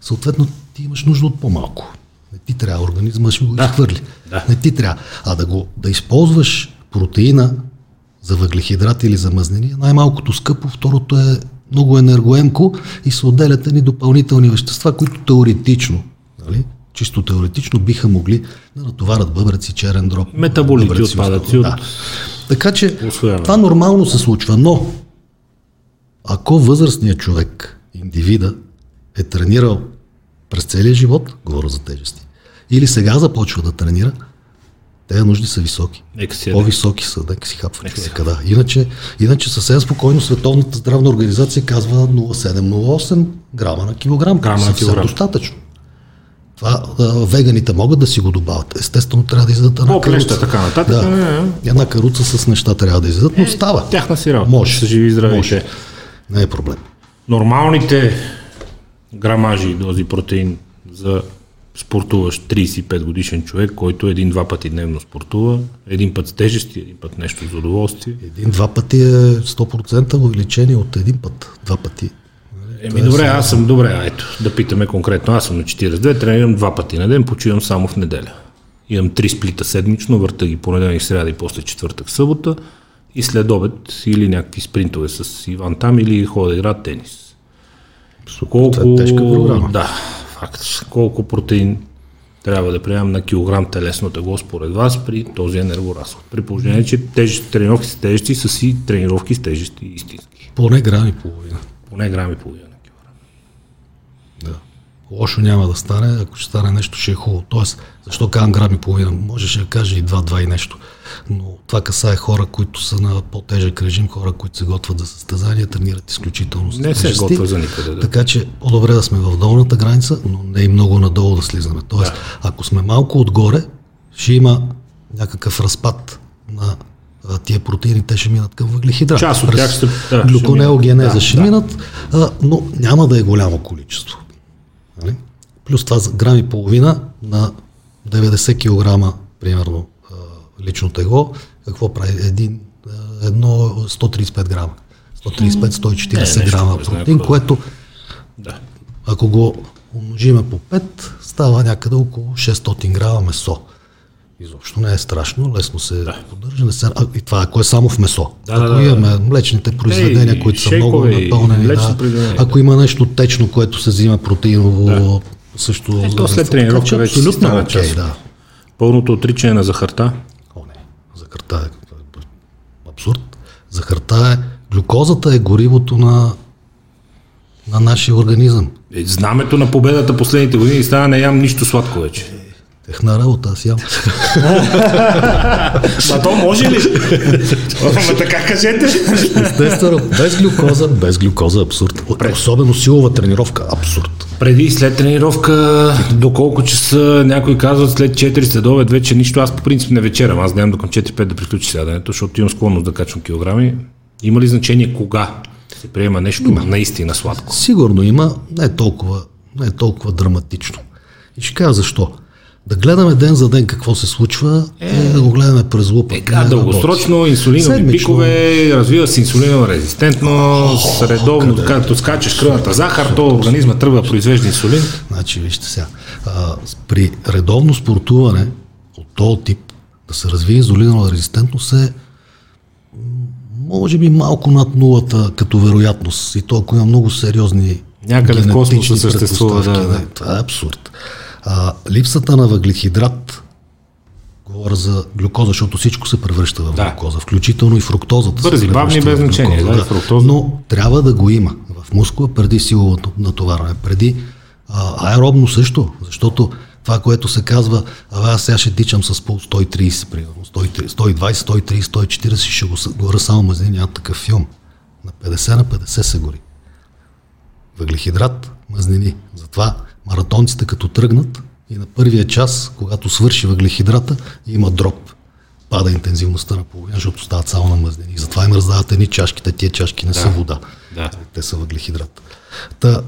съответно ти имаш нужда от по-малко. Не ти трябва, организма ще го да. изхвърли. Да. Не ти трябва. А да, го, да използваш протеина за въглехидрати или за мазнини е най-малкото скъпо, второто е много енергоемко и се отделят ни допълнителни вещества, които теоретично, нали, чисто теоретично биха могли да натоварят бъбреци, черен дроб. Метаболити, отпадъци. Да. Така че Усвоява. това нормално се случва, но ако възрастният човек, индивида, е тренирал през целия живот, говоря за тежести, или сега започва да тренира, те нужди са високи. Нека По-високи са, нека си хапва човека. Да. Иначе, иначе съвсем спокойно Световната здравна организация казва 0,7-0,8 грама на килограм. Грама на килограм. Достатъчно. Това а, веганите могат да си го добавят. Естествено, трябва да издадат една По-плеща, каруца. така нататък. Да. Не, не, не. Една каруца с неща трябва да издадат, но става. Тяхна си работа. Може. Са живи здрави. Може. Не е проблем. Нормалните грамажи дози протеин за спортуващ 35 годишен човек, който един-два пъти дневно спортува, един път с тежести, един път нещо за удоволствие. Един-два пъти е 100% увеличение от един път. Два пъти. Еми добре, аз съм добре, ето, да питаме конкретно. Аз съм на 42, тренирам два пъти на ден, почивам само в неделя. Имам три сплита седмично, върта ги понеделник, сряда и после четвъртък, събота и след обед или някакви спринтове с Иван там или ходя да игра тенис. Колко... Е тежка програма. Да, факт. Колко протеин трябва да приемам на килограм телесно тегло според вас при този енергоразход. При положение, че теж, тренировки с тежести са си тренировки с тежести истински. Поне грам и половина. Поне грам и половина. Лошо няма да стане, ако ще стане нещо, ще е хубаво. Тоест, защо казвам грам и половина? Можеше да каже и два, два и нещо. Но това касае хора, които са на по-тежък режим, хора, които се готвят за състезания, тренират изключително с Не се готва за никъде. Да. Така че по-добре да сме в долната граница, но не и много надолу да слизаме. Тоест, да. ако сме малко отгоре, ще има някакъв разпад на тия протеини, те ще минат към въглехидрат. Част от тях ще- да, ще минат. ще Да, да. минат, а, но няма да е голямо количество. Нали? Плюс това за грам и половина на 90 кг, примерно, лично тегло, какво прави? Един, едно 135 грама. 135-140 Не, нещо грама протеин, какво. което Да. ако го умножиме по 5, става някъде около 600 грама месо. Изобщо не е страшно, лесно се да. поддържа. Не се, а, и това ако е само в месо. Да, ако да, да. имаме млечните произведения, Ей, които са много напълнени, да. ако има нещо течно, което се взима протеиново, да. също... Е, то след тренировка че вече абсолютно става окей, част. да. Пълното отричане на захарта. О, не. Захарта е абсурд. Захарта е... Глюкозата е горивото на, на нашия организъм. Е, Знамето на победата последните години стана не ям нищо сладко вече. Техна работа, аз ям. Ма то може ли? Ма така кажете. Естествено, без глюкоза, без глюкоза абсурд. Особено силова тренировка, абсурд. Преди и след тренировка, до колко часа някой казват след 4 следобед вече нищо. Аз по принцип не вечерам. Аз нямам до към 4-5 да приключи сядането, защото имам склонност да качвам килограми. Има ли значение кога се приема нещо наистина сладко? Сигурно има, не е толкова, не е толкова драматично. И ще кажа защо. Да гледаме ден за ден какво се случва, е, да го гледаме през лупа. Е, а, дългосрочно инсулинови Седмично. пикове, развива се инсулинова резистентност, редовно, като скачаш кръвната захар, то организма тръгва да произвежда инсулин. Значи, вижте сега. А, при редовно спортуване от този тип да се развие инсулинова резистентност е може би малко над нулата като вероятност. И то ако има много сериозни Някъде в космоса съществува, да, да. Това е абсурд. А, липсата на въглехидрат, говоря за глюкоза, защото всичко се превръща в Да. глюкоза, включително и фруктозата. Бързи, бавни, без значение, да, и фруктоза. Но трябва да го има в мускула преди силовото натоварване, преди а, аеробно също, защото това, което се казва, а аз сега ще тичам с пул 130, примерно, 130, 120, 130, 140, ще го, гора само мазнини, няма такъв филм. На 50 на 50 се гори. Въглехидрат, мазнини. Затова маратонците като тръгнат и на първия час, когато свърши въглехидрата, има дроп. Пада интензивността на половина, защото стават само на мазнини. Затова им раздават едни чашките, тия чашки не са вода. Да. Те са въглехидрат. Та,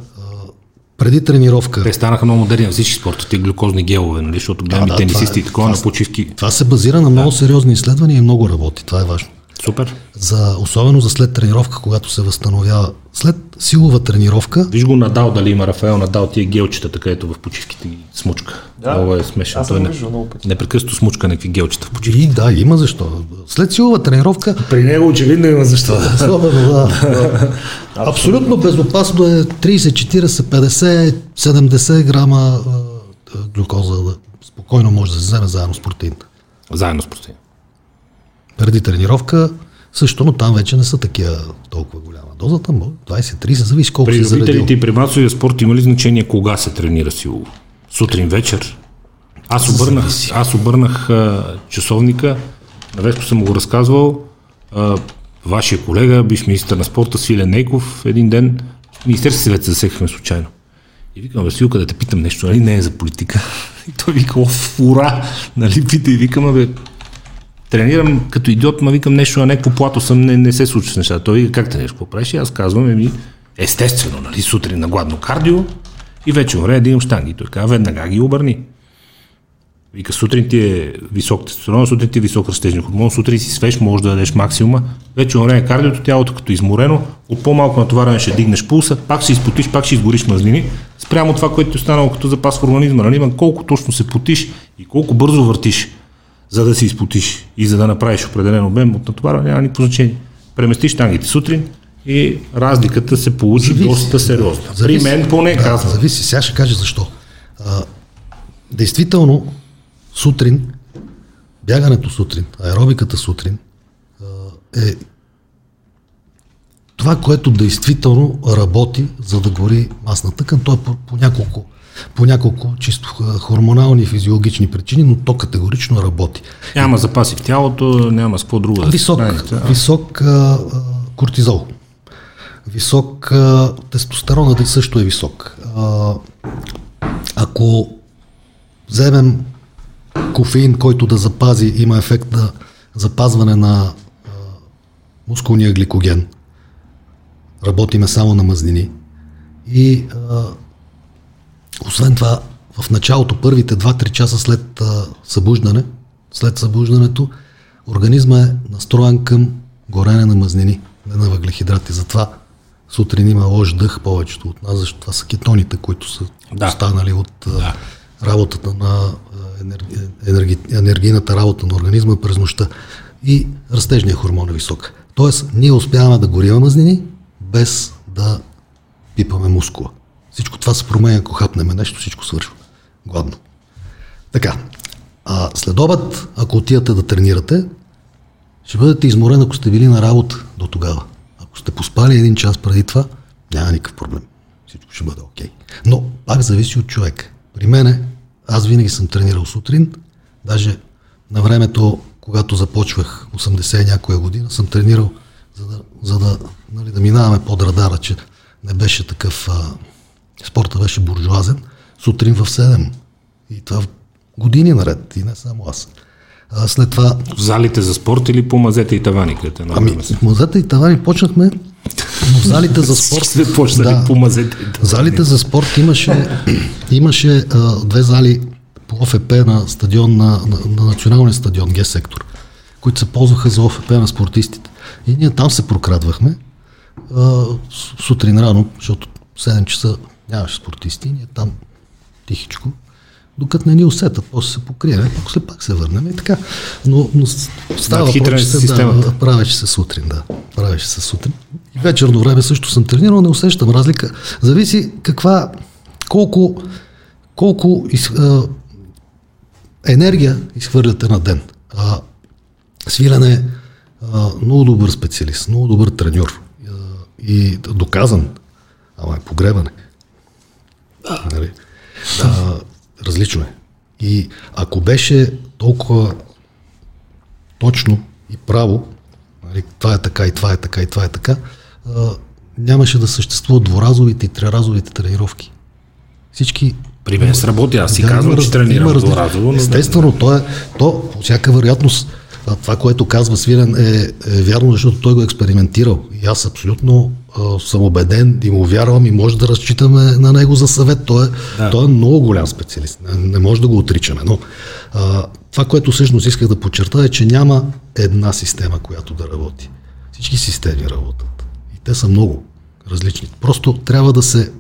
преди тренировка, Те станаха много модерни на всички спорти, те глюкозни гелове, нали? защото гледаме да, тенисисти това е- и такова на почивки. това се базира на много сериозни изследвания и много работи. Това е важно. Супер. За, особено за след тренировка, когато се възстановява. След силова тренировка, Виж го Надал, дали има Рафаел Надал тия гелчета, където в почивките ги смучка. Да. Много е смешно. Аз Той не, виждал много пъти. непрекъснато смучка някакви гелчета в почивки. и да, има защо. След силова тренировка, При него очевидно има защо. особено, да, да. Абсолютно безопасно е 30, 40, 50, 70 грама глюкоза. Спокойно може да се вземе заедно с протеин. Заедно с протеин. Преди тренировка също, но там вече не са такива толкова голяма дозата, може 20-30, зависи колко При си заредил. и при масовия спорт има ли значение кога се тренира силово? Сутрин, вечер? Аз обърнах, Зависи. аз обърнах а, часовника, на Веско съм го разказвал, а, вашия колега, биш министър на спорта Свилен Нейков, един ден, Министерски съвет се засекахме случайно. И викам, Василка, да те питам нещо, нали? Не е за политика. И той вика, оф, ура! Нали, пита и викам, бе, тренирам като идиот, ма викам нещо, а някакво плато съм, не, не се случва с нещата. Той вика, как нещо, какво правиш? И аз казвам, ми, естествено, нали, сутрин на гладно кардио и вече време да имам штанги. Той казва, веднага ги обърни. Вика, сутрин ти е висок тестостерон, сутрин ти е висок растежен хормон, сутрин си свеж, можеш да дадеш максимума. Вече време кардиото, тялото като изморено, от по-малко натоварване ще дигнеш пулса, пак ще изпотиш, пак ще изгориш мазнини. Спрямо това, което ти е останало като запас в организма, нали? колко точно се потиш и колко бързо въртиш, за да се изпотиш и за да направиш определен обем от натоварване, няма никакво значение. Преместиш тангите сутрин, и разликата се получи зависи, доста сериозно. Зависи, При мен поне да, казвам. Зависи, сега ще кажа защо. А, действително, сутрин, бягането сутрин, аеробиката сутрин е това, което действително работи, за да гори масна тъкан. То е по, по, няколко, по няколко чисто хормонални и физиологични причини, но то категорично работи. Няма запаси в тялото, няма с какво друго да Висок, се висок а, кортизол. Висок а, тестостеронът също е висок. А, ако вземем кофеин, който да запази, има ефект на запазване на а, мускулния гликоген. Работиме само на мазнини. И а, освен това, в началото, първите 2-3 часа след а, събуждане, след събуждането, организма е настроен към горене на мазнини, не на въглехидрати. Затова сутрин има лош дъх повечето от нас, защото това са кетоните, които са да. останали от да. работата на енерги, енерги, енергийната работа на организма през нощта и растежния хормон е висок. Тоест, ние успяваме да горим мазнини, без да пипаме мускула. Всичко това се променя, ако хапнеме нещо, всичко свършва. Гладно. Така, а след обед, ако отидете да тренирате, ще бъдете изморени, ако сте били на работа до тогава. Ако сте поспали един час преди това, няма никакъв проблем. Всичко ще бъде окей. Okay. Но пак зависи от човек. При мене аз винаги съм тренирал сутрин, даже на времето, когато започвах 80 някоя година, съм тренирал, за да, за да, нали, да минаваме под радара, че не беше такъв, а, спорта беше буржуазен, сутрин в 7. И това години наред, и не само аз. А след това... Залите за спорт или по мазета и тавани? Където е ами, в мазета и тавани почнахме, но залите за спорт... Сте почнали да, по мазета и тавани. Залите за спорт имаше, имаше а, две зали по ОФП на стадион, на, на, на националния стадион, Г-сектор, които се ползваха за ОФП на спортистите. И ние там се прокрадвахме а, сутрин рано, защото 7 часа нямаше спортисти, ние там тихичко докато не ни усетат, после се покрием, после пак се върнем и така. Но, но става се, да, правеше се сутрин, да. Правеше се сутрин. И вечерно време също съм тренирал, не усещам разлика. Зависи каква, колко, колко из, а, енергия изхвърляте на ден. А, Свилен е а, много добър специалист, много добър треньор а, и доказан, ама е погребане. Нали? А, различно е. И ако беше толкова точно и право, нали, това е така и това е така и това е така, а, нямаше да съществуват дворазовите и треразовите тренировки. Всички при мен сработи, аз си да, казвам, че тренирам дворазово. Естествено, то, е, то по всяка вероятност това, което казва Свирен е, е вярно, защото той го е експериментирал. И аз абсолютно съм убеден и му вярвам и може да разчитаме на него за съвет. Той е, да. той е много голям специалист. Не, не може да го отричаме. Но а, това, което всъщност исках да подчертая е, че няма една система, която да работи. Всички системи работят. И те са много различни. Просто трябва да се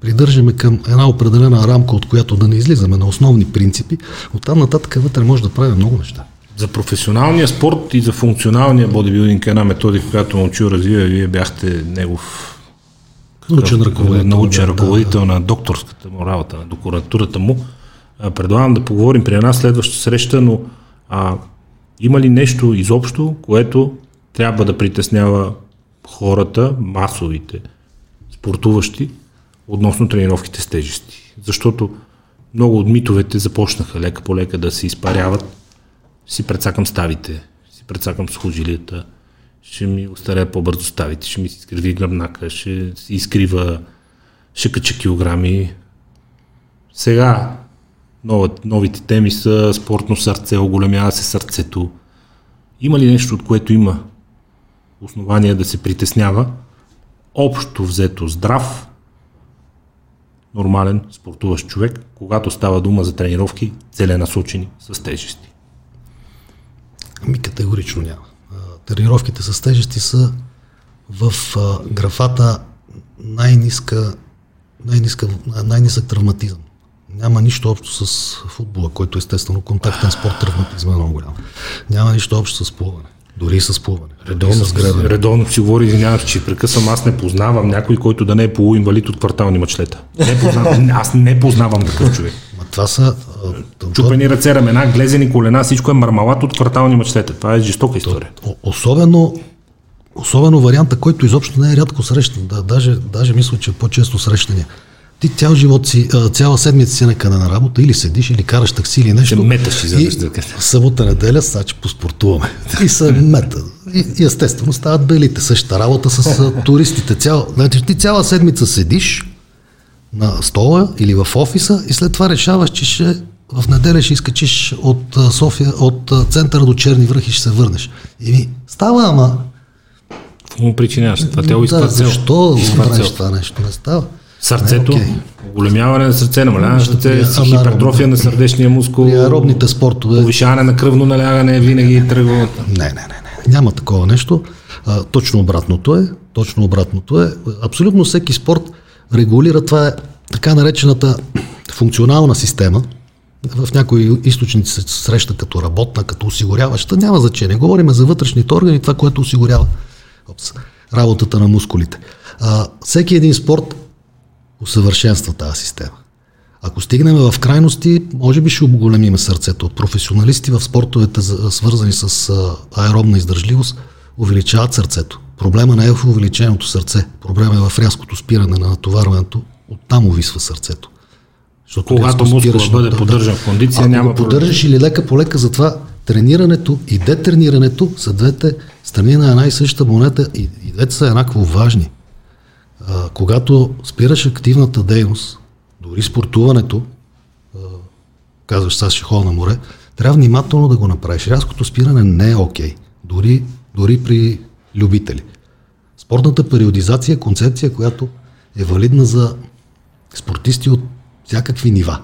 придържаме към една определена рамка, от която да не излизаме на основни принципи. Оттам нататък вътре може да правим много неща. За професионалния спорт и за функционалния бодибилдинг една методика, която Момчил развива, вие бяхте негов научен ръководител, научен ръководител да, да. на докторската му работа, на докторатурата му. Предлагам да поговорим при една следваща среща, но а, има ли нещо изобщо, което трябва да притеснява хората, масовите спортуващи, относно тренировките с тежести? Защото много от митовете започнаха лека по лека да се изпаряват си прецакам ставите, си прецакам служилията, ще ми остаря по-бързо ставите, ще ми се изкриви гръбнака, ще си изкрива, ще кача килограми. Сега новите теми са спортно сърце, оголемява се сърцето. Има ли нещо, от което има основания да се притеснява? Общо взето здрав, нормален спортуващ човек, когато става дума за тренировки, целенасочени с тежести. Ами категорично няма. Тренировките с тежести са в графата най-ниска, най-ниска, най-нисък травматизъм. Няма нищо общо с футбола, който естествено контактен спорт, травматизма е много голям. Няма нищо общо с плуване. Дори и с плуване. Редовно, с гребане. редовно си говори, извинявам се, че прекъсвам, аз не познавам някой, който да не е полуинвалид от квартални мачлета. Не познавам, аз не познавам такъв човек. Ма това са... Чупени ръце, ramена, глезени колена, всичко е мармалат от квартални мачлета. Това е жестока история. Особено, особено варианта, който изобщо не е рядко срещан. Да, даже, даже мисля, че е по-често срещания. Ти цял живот си, цяла седмица си накъде на работа, или седиш, или караш такси, или нещо. Се меташ и завеждаш. събота, неделя, сега че поспортуваме. И се мета. И, и естествено стават белите. Същата работа с туристите. Цял, значи, ти цяла седмица седиш на стола или в офиса и след това решаваш, че ще в неделя ще изкачиш от София, от центъра до Черни връх и ще се върнеш. И ми, става, ама Какво му причиняваш? Това те да, защо правиш това нещо? Не става. Сърцето, Не, на сърце, намаляване на сърце, хипертрофия на сърдечния мускул, При аеробните спортове повишаване на кръвно налягане винаги тръгва. Не, не, не, не. Няма такова нещо. А, точно обратното е. Точно обратното е. Абсолютно всеки спорт регулира. Това е така наречената функционална система. В някои източници се среща като работна, като осигуряваща. Няма значение. Говорим за вътрешните органи, това, което осигурява опс, работата на мускулите. А, всеки един спорт усъвършенства тази система. Ако стигнем в крайности, може би ще обголемиме сърцето. Професионалисти в спортовете, за- свързани с аеробна издържливост, увеличават сърцето. Проблема не е в увеличеното сърце. Проблема е в рязкото спиране на натоварването. Оттам увисва сърцето. Защото Когато мускулът бъде на- поддържан в кондиция, Ако няма го поддържаш или лека по лека, затова тренирането и детренирането са двете страни на една и съща монета и, и двете са еднакво важни. А, когато спираш активната дейност, дори спортуването, а, казваш, сега ще ходя на море, трябва внимателно да го направиш. Рязкото спиране не е окей. Дори, дори при любители. Спортната периодизация е концепция, която е валидна за спортисти от всякакви нива.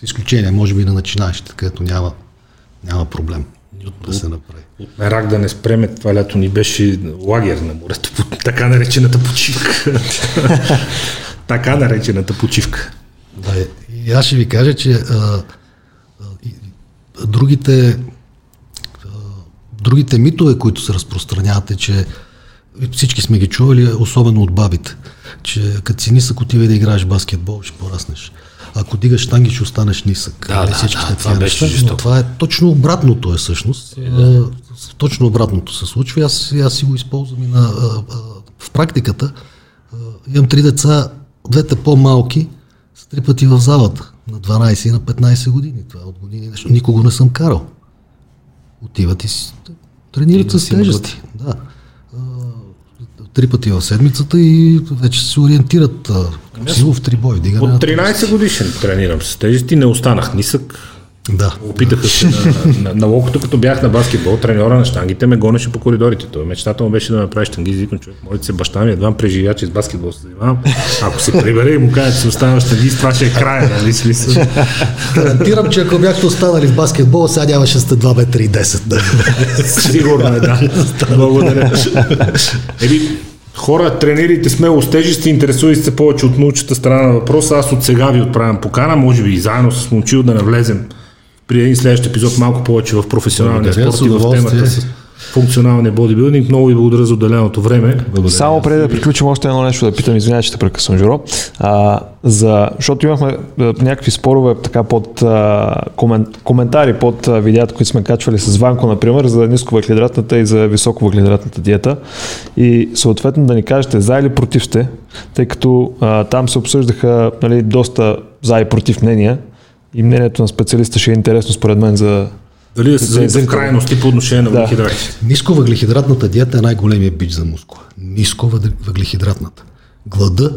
С изключение, може би, на начинаещите, където няма, няма проблем да се направи. От мерак да не спреме, това лято ни беше лагер на морето, така наречената почивка. така наречената почивка. Да, и аз ще ви кажа, че а, а, другите, а, другите митове, които се разпространяват, е, че всички сме ги чували, особено от бабите, че като си нисък отивай да играеш баскетбол, ще пораснеш. Ако дигаш штанги, ще останеш нисък. Да, Нали, да, да, това неща, но това е точно обратното е всъщност. А, точно обратното се случва аз, аз си го използвам и на, а, а, в практиката. А, имам три деца, двете по-малки, са три пъти в залата. На 12 и на 15 години. Това е от години нещо. Никого не съм карал. Отиват и тренират с тежести. Три пъти в седмицата и вече се ориентират а, силов трибой. Дигане От 13 годишен тренирам с тежести, не останах нисък. Да. Опитаха се на, на, на локото, като бях на баскетбол, треньора на штангите ме гонеше по коридорите. Той мечтата му беше да направи штанги, викам човек, моля се, баща ми едва преживя, че с баскетбол се занимавам. Ако се прибере и му каже, че се остава штанги, това ще е края, нали смисъл. Гарантирам, че ако бяхте останали в баскетбол, сега нямаше сте 2 метра и 10. Да. Сигурно е, да. Благодаря. Еми, хора, тренирайте смело с тежести, интересувайте се повече от научната страна на въпроса. Аз от сега ви отправям покана, може би и заедно с Момчил да навлезем при един следващ епизод малко повече в професионалния Благодаря, спорт и в темата с функционалния бодибилдинг. Много ви благодаря за отделеното време. Само преди да приключим още едно нещо да питам, извинявай, че те прекъсвам, Жоро. А, за, защото имахме някакви спорове така под а, комен, коментари под а, видеята, които сме качвали с Ванко, например, за нисковъглехидратната и за високовъглехидратната диета. И съответно да ни кажете за или против сте, тъй като а, там се обсъждаха нали, доста за и против мнения. И мнението на специалиста ще е интересно според мен за Дали да се За заедем в крайности по отношение на Да. въглехидратите. Нисковъглехидратната диета е най-големия бич за мускула. Нисковъглехидратната. Глада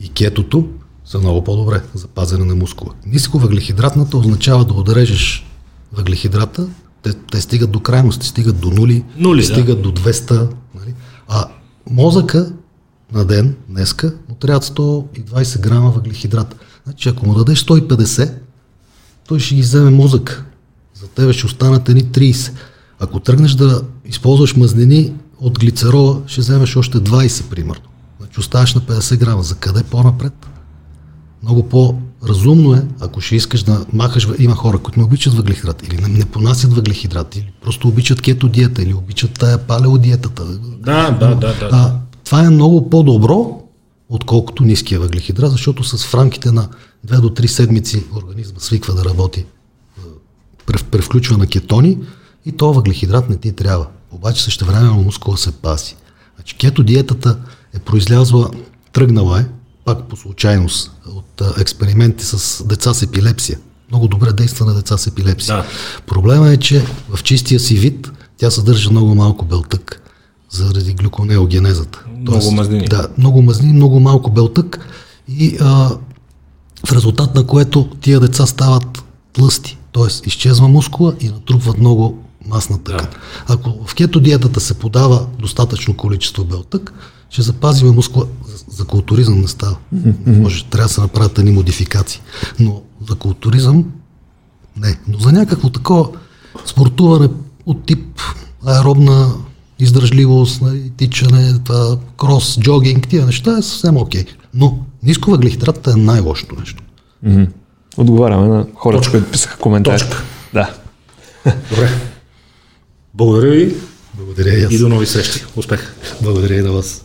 и кетото са много по-добре за пазене на мускула. Ниско въглехидратната означава да отрежеш въглехидрата, те, те стигат до крайности, стигат до нули, Нули, да. стигат до 200. Нали? А мозъка на ден, днеска, му трябва 120 грама въглехидрат. Значи ако му дадеш 150, той ще ги вземе мозък. За тебе ще останат едни 30. Ако тръгнеш да използваш мазнини от глицерола, ще вземеш още 20 примерно. Значи оставаш на 50 грама. За къде по-напред? Много по-разумно е, ако ще искаш да махаш, има хора, които не обичат въглехидрат или не, не понасят въглехидрат, или просто обичат кето диета, или обичат тая палео диетата. Да, да, да, да. А, това е много по-добро, отколкото ниския въглехидрат, защото с в рамките на 2 до 3 седмици организма свиква да работи, прев- превключва на кетони и то въглехидрат не ти трябва. Обаче също време мускула се паси. Значи кето диетата е произлязла, тръгнала е, пак по случайност, от а, експерименти с деца с епилепсия. Много добре действа на деца с епилепсия. Да. Проблема е, че в чистия си вид тя съдържа много малко белтък заради глюконеогенезата. Много мазнини. Да, много мазнини, много малко белтък и а, в резултат на което тия деца стават тлъсти. Тоест изчезва мускула и натрупват много масна тъкан. Ако в кето диетата се подава достатъчно количество белтък, ще запазиме мускула. За, за културизъм не става. Може, трябва да се направят едни модификации. Но за културизъм не. Но за някакво такова спортуване от тип аеробна издържливост, нали, тичане, това, крос, джогинг, тия неща е съвсем окей. Но ниско въглехидратата е най-лошото нещо. Мгм. Отговаряме на хората, които писаха коментари. Точка. Да. Добре. Благодаря ви Благодаря и аз. и до нови срещи. Успех! Благодаря и на вас.